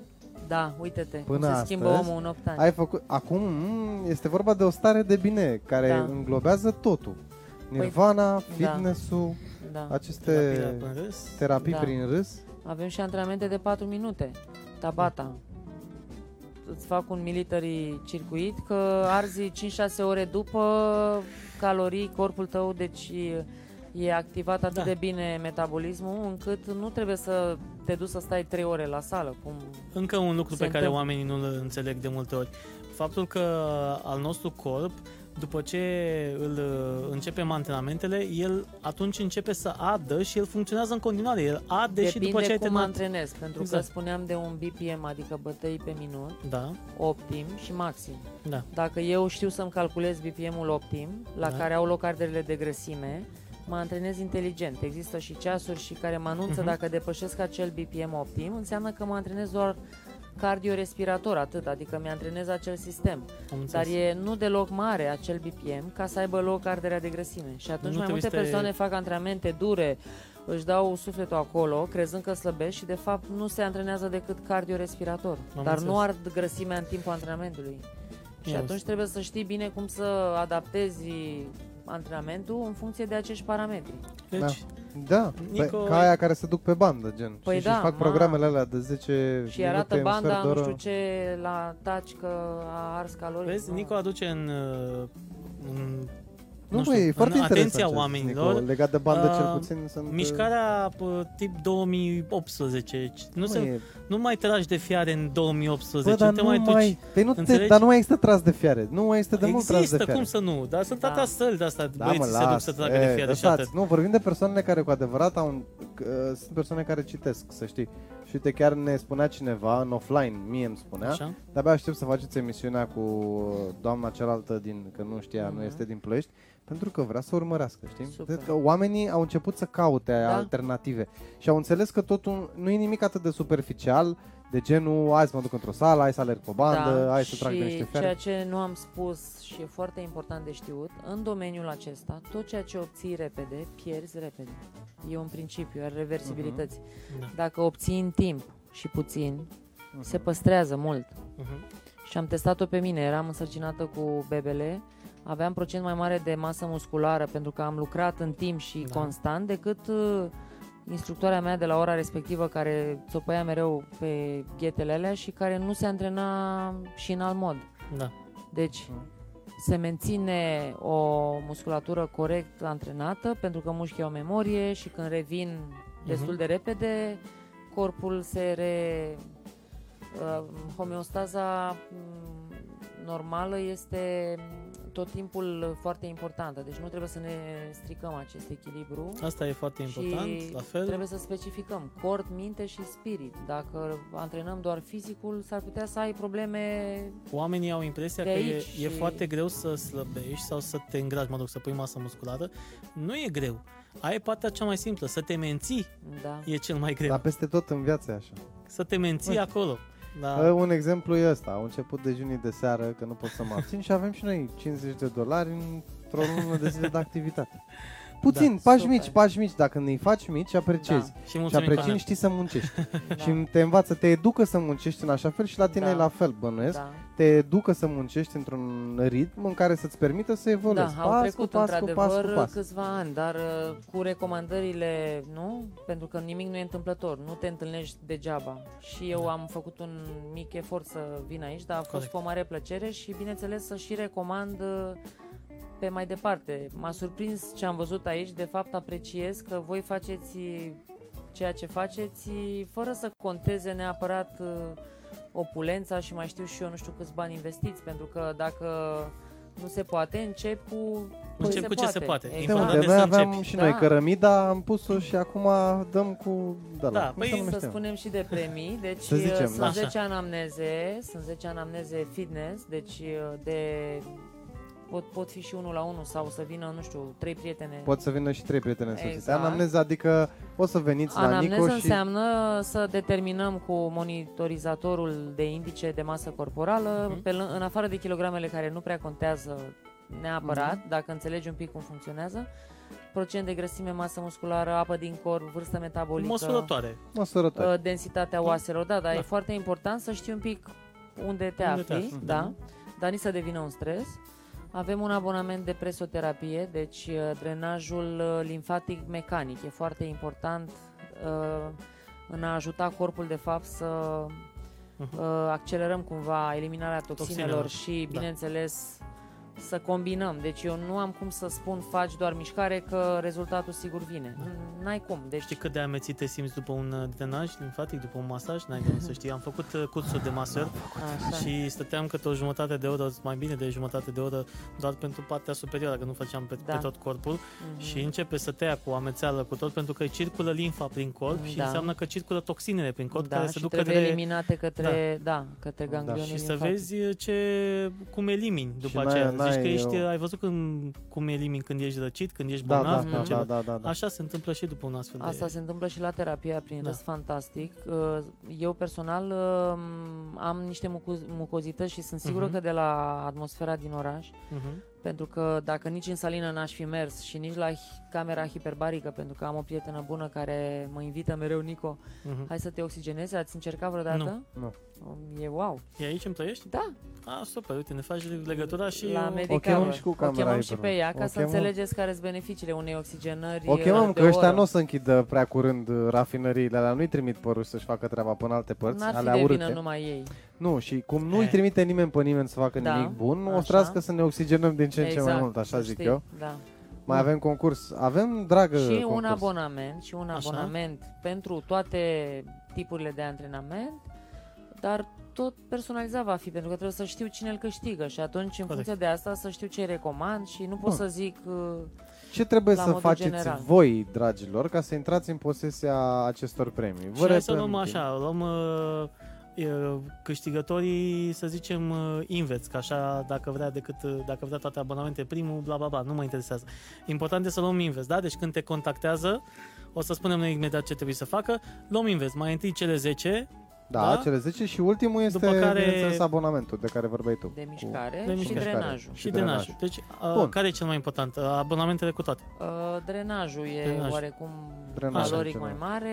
Da, uite-te, Până cum se schimbă astăzi, omul în 8 ani. ai făcut... Acum mm, este vorba de o stare de bine care Da. înglobează totul. Nirvana, da. fitness-ul, Da. aceste terapia până râs. terapii Da. prin râs. Avem și antrenamente de 4 minute. Tabata. Îți fac un military circuit că arzi 5-6 ore după calorii corpul tău, deci e activat atât Da. de bine metabolismul încât nu trebuie să te duci să stai 3 ore la sală. Cum... Încă un lucru Se pe care întâmplă. oamenii nu-l înțeleg de multe ori. Faptul că al nostru corp, după ce îl uh, începem antrenamentele, el atunci începe să adă și el funcționează în continuare. El ade și Depinde după ce ai cum terminat. antrenezi, pentru Exact. că spuneam de un BPM, adică bătăi pe minut, Da, optim și maxim. da. Dacă eu știu să-mi calculez BPM-ul optim, la Da. care au loc arderile de grăsime, mă antrenez inteligent. Există și ceasuri și care mă anunță Mhm. dacă depășesc acel BPM optim, înseamnă că mă antrenez doar cardiorespirator, atât, adică mi-antrenez acel sistem. Am Dar înțeles. e nu deloc mare acel BPM ca să aibă loc arderea de grăsime. Și atunci Nu mai te multe uiți pe- persoane fac antrenamente dure, își dau sufletul acolo, crezând că slăbesc și de fapt nu se antrenează decât cardiorespirator. Am dar înțeles. nu ard grăsimea în timpul antrenamentului. Și Ia atunci trebuie să știi bine cum să adaptezi antrenamentul în funcție de acești parametri. Deci, Da, Nico- pe, ca aia care se duc pe bandă, gen. Păi și da, și fac ma. programele alea de 10 Și minute, arată un banda, sfert de nu oră. știu ce, la taci că a ars calorii. vezi, Nu. Nico aduce în, uh, în Nu, nu băi, știu, e foarte în interesant atenția ce zici, oamenilor, Nico, legat de bandă uh, cel puțin sunt... mișcarea uh, tip 2018. Nu, nu, se, e, nu mai tragi de fiare în 2018, bă, dar nu te nu mai duci mai, păi nu te, înțelegi? dar nu mai există tras de fiare. Nu mai este de mult tras de Există, fiare. cum să nu? Dar sunt Da. atâtea săli de asta, Da, băieții mă, se duc las. să tragă E, de fiare și atât. lăsați. Nu, vorbim de persoanele care cu adevărat au... un- că, uh, sunt persoane care citesc, să știi. Și uite, chiar ne spunea cineva în offline, mie îmi spunea, Așa? de-abia aștept să faceți emisiunea cu doamna cealaltă din, că nu știa, nu Mhm. este din Plăiești, pentru că vrea să urmărească, știi? Super. Cred că oamenii au început să caute Da. alternative și au înțeles că totul nu e nimic atât de superficial, de genul, hai să mă duc într-o sală, hai să alerg pe bandă, da, hai să și trag de niște fiare. ceea ce nu am spus și e foarte important de știut, în domeniul acesta, tot ceea ce obții repede, pierzi repede. E un principiu al reversibilității. Da. Dacă obții în timp și puțin, Mhm. se păstrează mult. Uh-huh. Și am testat-o pe mine, eram însărcinată cu bebele, aveam procent mai mare de masă musculară pentru că am lucrat în timp și Da. constant decât uh, instructoarea mea de la ora respectivă care țopăia mereu pe ghetele alea și care nu se antrena și în alt mod. Da. Deci Mm. se menține o musculatură corect antrenată pentru că mușchii au memorie și când revin destul Mhm. de repede, corpul se re... Uh, homeostaza mm, normală este mm, tot timpul foarte importantă, deci nu trebuie să ne stricăm acest echilibru. Asta e foarte important, și la fel. trebuie să specificăm corp, minte și spirit. Dacă antrenăm doar fizicul, s-ar putea să ai probleme Oamenii au impresia de că e, aici e și- foarte greu să slăbești sau să te îngrași, mă duc, să pui masă musculară. Nu e greu. Ai partea cea mai simplă, să te menții da. e cel mai greu. Dar peste tot în viață e așa. Să te menții Uite. acolo. Da. Uh, un exemplu e ăsta, au început dejunii de seară, că nu pot să mă [laughs] abțin și avem și noi 50 de dolari într-o lună de zile de activitate. [laughs] Puțin, Da. pași Super. mici, pași mici. Dacă îi faci mici, apreciezi. Și Și mulțumim, apreciind Cornel. știi să muncești. [laughs] Da. Și te învață, te educă să muncești în așa fel și la tine Da. e la fel, bănuiesc. Da. Te educă să muncești într-un ritm în care să-ți permită să evoluezi. Da, au pas trecut cu pas, cu pas, într-adevăr cu pas. câțiva ani, dar uh, cu recomandările, nu? Pentru că nimic nu e întâmplător, nu te întâlnești degeaba. Și eu am făcut un mic efort să vin aici, dar a fost Corect. cu o mare plăcere și bineînțeles să și recomand uh, pe mai departe. M-a surprins ce am văzut aici, de fapt apreciez că voi faceți ceea ce faceți fără să conteze neapărat uh, opulența și mai știu și eu nu știu câți bani investiți, pentru că dacă nu se poate, încep cu Încep cu ce se poate. Uite, Important uite, e noi să aveam începi. și noi Da. cărămida, am pus-o și acum dăm cu... Da, Da, la, cum păi se Să numește? spunem și de premii, deci Să zicem, uh, sunt da. 10 anamneze, sunt 10 anamneze fitness, deci uh, de pot, pot fi și unul la unul sau să vină, nu știu, trei prietene. Pot să vină și trei prietene însoțite. Exact. Anamneza, adică o să veniți la Anamneză Nico și... înseamnă să determinăm cu monitorizatorul de indice de masă corporală, Mhm. pe, lân- în afară de kilogramele care nu prea contează neapărat, Mhm. dacă înțelegi un pic cum funcționează, procent de grăsime, masă musculară, apă din corp, vârstă metabolică, Măsurătoare. Măsurători. uh, densitatea oaselor. Da, dar Da. e foarte important să știi un pic unde te Unde te afli, afli. da, dar nici să devină un stres. Avem un abonament de presoterapie, deci uh, drenajul uh, limfatic mecanic e foarte important uh, în a ajuta corpul de fapt să Mhm. uh, accelerăm cumva eliminarea toxinelor, Toxinelor, și, da. Bineînțeles, să combinăm. Deci eu nu am cum să spun faci doar mișcare că rezultatul sigur vine. N- N-ai cum. Deci Știi cât de amețit te simți după un uh, drenaj limfatic, după un masaj? N-ai de unde să știi. Am făcut uh, cursuri de masări așa. și stăteam câte o jumătate de oră, mai bine de jumătate de oră, doar pentru partea superioară, că nu făceam pe, Da. pe tot corpul. Mhm. Și începe să te ia cu amețeală cu tot, pentru că circulă limfa prin corp și Da. înseamnă că circulă toxinele prin corp da, care și se duc trebuie către... eliminate către, da, către Da. ganglionii Și să limfatice. vezi ce, cum elimini după n-ai- aceea. Zici n-ai că ești, o- ai văzut cum, cum elimini când ești răcit, când ești Da, bolnav, da, când da, ceva. da, da, da, da. Așa se întâmplă și după un astfel de... Asta se întâmplă și la terapia prin Da. râs fantastic. Uh, Eu personal uh, am niște muco- mucozități și sunt sigură Mhm. că de la atmosfera din oraș, Mhm. Pentru că dacă nici în salină n-aș fi mers și nici la hi- camera hiperbarică, pentru că am o prietenă bună care mă invită mereu, Nico, Mhm. hai să te oxigenezi, ați încercat vreodată? Nu. Nu. E wow. E aici îmi trăiești? Da, Ah, super, uite, ne faci legătura și... la eu- O Medicover. chemăm și cu o camera chemăm și pe hiperbarică. ea ca O să chemăm. înțelegeți care sunt beneficiile unei oxigenări O chemăm, uh, că de ăștia oră. nu o să închidă prea curând uh, rafinăriile alea, nu-i trimit pe ruși să-și facă treaba până în alte părți, N-ar fi alea de urâte. vină numai ei. Nu, și cum nu îi Eh. trimite nimeni pe nimeni să facă Da, nimic bun, o așa. să trească să ne oxigenăm din ce în ce mai Exact, mult, așa să zic știi, eu. Da. Mai avem concurs. Avem, dragă, și concurs. un abonament și un Așa. abonament pentru toate tipurile de antrenament, dar tot personalizat va fi, pentru că trebuie să știu cine îl câștigă și atunci în Corect. funcție de asta să știu ce recomand și nu pot Bun. să zic uh, Ce trebuie la să modul faceți general. voi, dragilor, ca să intrați în posesia acestor premii? Și hai să luăm reamintim. așa, luăm uh, uh, câștigătorii, să zicem, uh, invers, că așa, dacă vrea, decât, uh, dacă vrea toate abonamente primul, bla bla bla, nu mă interesează. Important e să luăm invers, da? Deci când te contactează, o să spunem noi imediat ce trebuie să facă, luăm invers, mai întâi cele 10, Da, Da? cele 10 și ultimul este, După care- bineînțeles, abonamentul de care vorbeai tu. de Cu- mișcare de și mișcare. drenajul. și Și drenajul. drenaj. Deci, Bun. uh, care e cel mai important? Uh, Abonamentele cu toate. Uh, drenajul e Drenaj. oarecum Drenajul caloric cel mai mai- mare.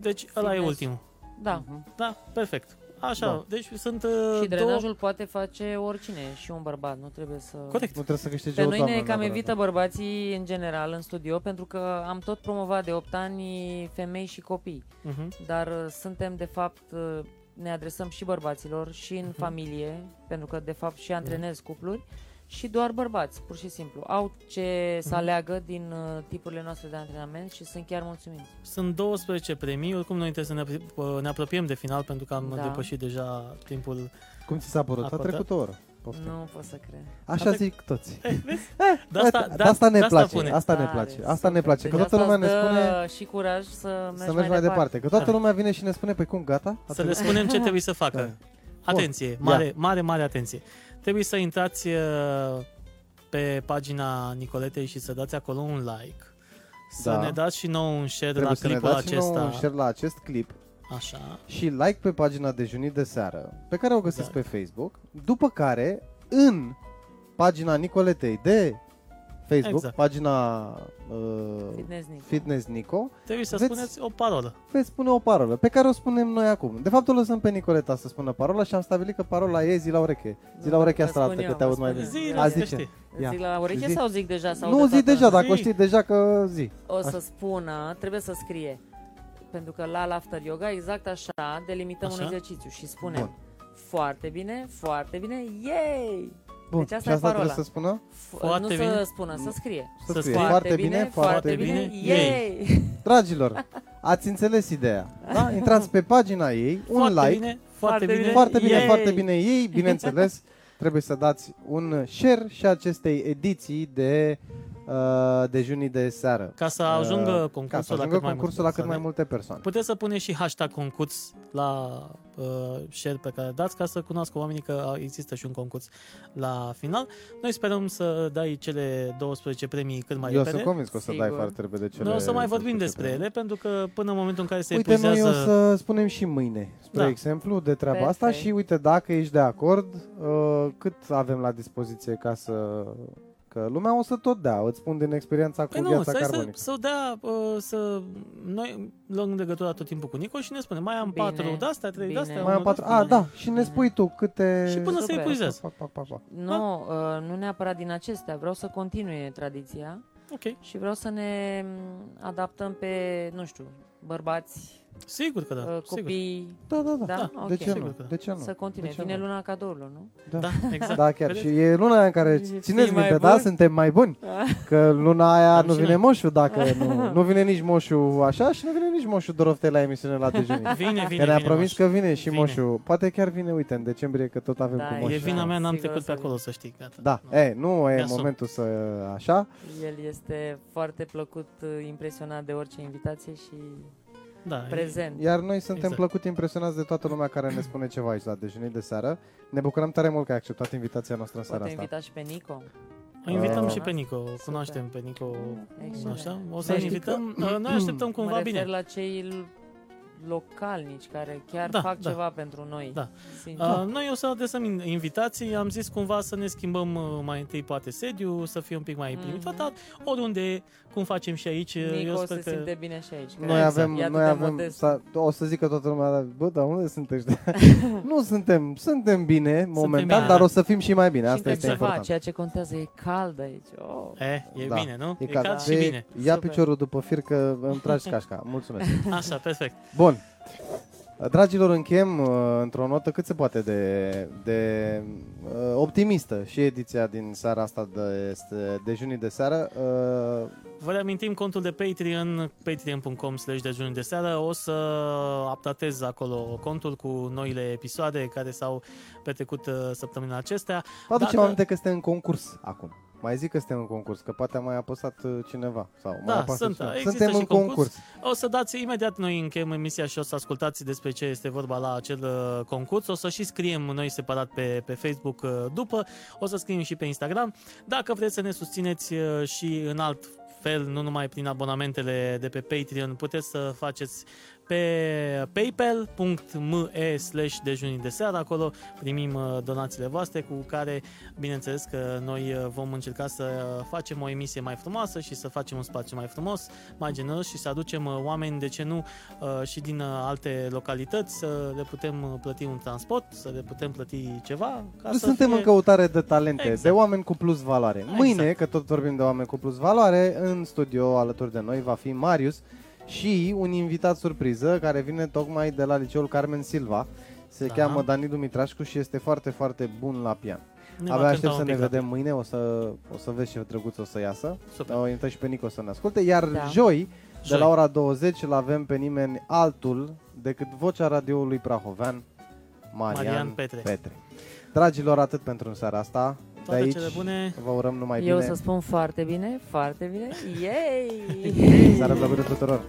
Deci, ăla e Fitness. ultimul. Da. Mhm. Da, perfect. Așa, Da. deci sunt uh, Și două... drenajul poate face oricine, și un bărbat, nu trebuie să... Corect. Nu trebuie să câștige Pe o noi doamnă ne cam neapărat. evită bărbații în general în studio pentru că am tot promovat de 8 ani femei și copii. Uh-huh. Dar uh, suntem de fapt uh, ne adresăm și bărbaților și în Mhm. familie, pentru că de fapt și antrenez cupluri și doar bărbați, pur și simplu. Au ce să Mhm. aleagă din uh, tipurile noastre de antrenament și sunt chiar mulțumiți. Sunt 12 premii, oricum noi trebuie să ne, apro- ne apropiem de final pentru că am Da. depășit deja timpul. Cum ți s-a părut? A Acordat? trecut o oră. Poftim. Nu pot să cred. Așa Atrec- zic toți. Eh, vezi? De [laughs] De asta, asta, de asta ne de asta place, pune. asta ne Tare, place, asta super. ne place, că Deci toată lumea ne asta îți spune dă și curaj să mergi, să mergi mai departe, că toată Da. lumea vine și ne spune, păi cum, gata? A Să le trecut? spunem ce trebuie să [laughs] facă. Da. Atenție, mare, mare, mare atenție. Trebuie să intrați uh, pe pagina Nicoletei și să dați acolo un like. Să Da. ne dați și nou un share Trebuie la să ne clipul dați și nouă acesta. un share la acest clip Așa. și like pe pagina Dejunit de Seară, pe care o găsiți Da. pe Facebook, după care, în pagina Nicoletei de Facebook, Exact. pagina uh, Fitness Nico. Fitness Nico, Trebuie să Veți- spuneți o parolă. veți spune o parolă pe care o spunem noi acum. De fapt o lăsăm pe Nicoleta să spună parola și am stabilit că parola e zi la ureche. Zi la ureche Vă asta spun arată eu, că te vă aud mai spun bine. eu. Zi, A, las că zice. știi. Ia. Zic la ureche Zi. sau zic deja? Sau Nu, de zi toată- deja, dacă o Zi. știi deja că zi. O să spună, trebuie să scrie. Pentru că la Laughter Yoga, exact așa, delimităm Așa? un exercițiu și spunem Bun. foarte bine, foarte bine, yay! Bun, Deci asta și e asta parola. trebuie să spună? F- Foarte nu bine. să spună, să scrie. Să Să scrie. scrie. Foarte bine, foarte bine. yay! Dragilor, ați înțeles ideea. Da? [laughs] Intrați pe pagina ei, un Foarte like, bine, foarte Foarte bine. bine. foarte bine, Yay! foarte bine ei, [laughs] bineînțeles, trebuie să dați un share și acestei ediții de uh, dejunii de seară. Ca să ajungă Uh, concursul, ca să la ajungă cât mai concursul multe la cât mai persoane. multe persoane. Puteți să puneți și hashtag concurs la uh, share pe care dați ca să cunoască oamenii că există și un concurs la final. Noi sperăm să dai cele 12 premii cât mai Eu repede. sunt convins că o să Sigur. dai foarte repede cele... Noi o să mai vorbim 12 despre premii. ele, pentru că până în momentul în care se Uite, noi o epuizează... să spunem și mâine, spre Da. exemplu, de treaba asta Perfect. și uite, dacă ești de acord, uh, cât avem la dispoziție ca să... Că lumea o să tot dea, îți spun din experiența cu Păi nu, viața stai să, carbonică. să dea, uh, să... Noi luăm legătura tot timpul cu Nico și ne spune, mai am Bine, patru de-astea, trei bine. de-astea, Mai am unul patru... de-astea. A, da, și ne Bine. spui tu câte... Și până se Super. epuizează. Pa, pa, pa, pa. Nu, uh, nu neapărat din acestea. Vreau să continue tradiția Ok, și vreau să ne m, adaptăm pe, nu știu, bărbați, sigur că da, uh, sigur. copii, Da, da, da. da? De Ok. ce Sigur nu? că da. De ce nu? Să continue. De ce Vine nu? luna cadourilor, nu? Da, [laughs] exact. Da, chiar. Vedeți? Și e luna aia în care, Fii țineți mai minte, bun. da, suntem mai buni. [laughs] Că luna aia Am nu și vine noi. moșul dacă [laughs] nu, nu vine nici moșul așa și nu vine nici moșul Doroftei la emisiune la dejunii. Vine, vine, Că ne-a vine, promis moș. că vine și Vine. moșul. Poate chiar vine, uite, în decembrie, că tot avem Da, cu e moșul. E vina mea, n-am Sigur trecut o pe să acolo, să știi. Gata. Da, Nu. e, nu e Mi-asum. momentul să așa. El este foarte plăcut uh, impresionat de orice invitație și Da, e- prezent. Iar noi suntem Exact. plăcut impresionați de toată lumea care ne spune ceva aici la dejunii de seară. Ne bucurăm tare mult că ai acceptat invitația noastră în seara Poate asta. invita și pe Nico. O invităm Ah. și pe Nico, cunoaștem pe Nico, Excelent. nu așa? O să Să ne știi invităm, că- noi așteptăm Mă cumva refer bine. la cei l- localnici care chiar Da, fac da. ceva pentru noi. Da. Sincer. Uh, noi o să adresăm in- invitații, am zis cumva să ne schimbăm uh, mai întâi poate sediu, să fie un pic mai Mhm. limitatat, oriunde, cum facem și aici, uh, eu Nico sper se că... simte bine și aici. Noi cred. avem, E atât noi de avem, modest. sa, o să zică toată lumea, bă, dar unde sunt ăștia? [laughs] nu suntem, suntem bine momentan, bine, dar da. o să fim și mai bine, Și asta încă este ceva, important. ceea ce contează e cald aici. Oh. E, e Da. bine, nu? E, E cald. cald și De- bine. Ia Super. piciorul după fir că îmi tragi [laughs] cașca. Mulțumesc. Așa, perfect. Bun. Dragilor, încheiem uh, într-o notă cât se poate de, de uh, optimistă și ediția din seara asta de, este dejunii de seară. Uh, Vă reamintim contul de Patreon, patreon.com slash dejunii de seară. O să updatez acolo contul cu noile episoade care s-au petrecut uh, săptămâna acestea. vă aducem Dacă- aminte că este în concurs acum. Mai zic că suntem în concurs, că poate a mai apăsat uh, cineva. Sau mai Da, apasă sunt, cineva. există Suntem și în concurs. concurs. O să dați imediat noi încheiem emisia și o să ascultați despre ce este vorba la acel uh, concurs. O să și scriem noi separat pe, pe Facebook uh, după. O să scriem și pe Instagram. Dacă vreți să ne susțineți uh, și în alt fel, nu numai prin abonamentele de pe Patreon, puteți să faceți pe paypal.me slash dejunii de seară. Acolo primim uh, donațiile voastre cu care, bineînțeles că noi uh, vom încerca să facem o emisie mai frumoasă și să facem un spațiu mai frumos, mai generos și să aducem uh, oameni, de ce nu, uh, și din uh, alte localități, să le putem uh, plăti un transport, să le putem plăti ceva. Ca Nu să suntem fie... în căutare de talente, Exact. de oameni cu plus valoare. Exact. Mâine, că tot vorbim de oameni cu plus valoare, în studio alături de noi va fi Marius și un invitat surpriză care vine tocmai de la liceul Carmen Silva. Se Da. cheamă Dani Dumitrașcu și este foarte, foarte bun la pian. Ne va Abia cânta aștept un să ne pic la vedem mâine, o să, o să vezi ce drăguț o să iasă. Super. O invităm și pe Nico să ne asculte. Iar Da. joi, de Joi. la ora 20, îl avem pe nimeni altul decât vocea radioului prahovean, Marian, Marian Petre. Petre. Dragilor, atât pentru în seara asta. De Toate aici cele bune. vă urăm numai Eu bine. să spun foarte bine, foarte bine. Yay! [laughs] Seara plăcută tuturor!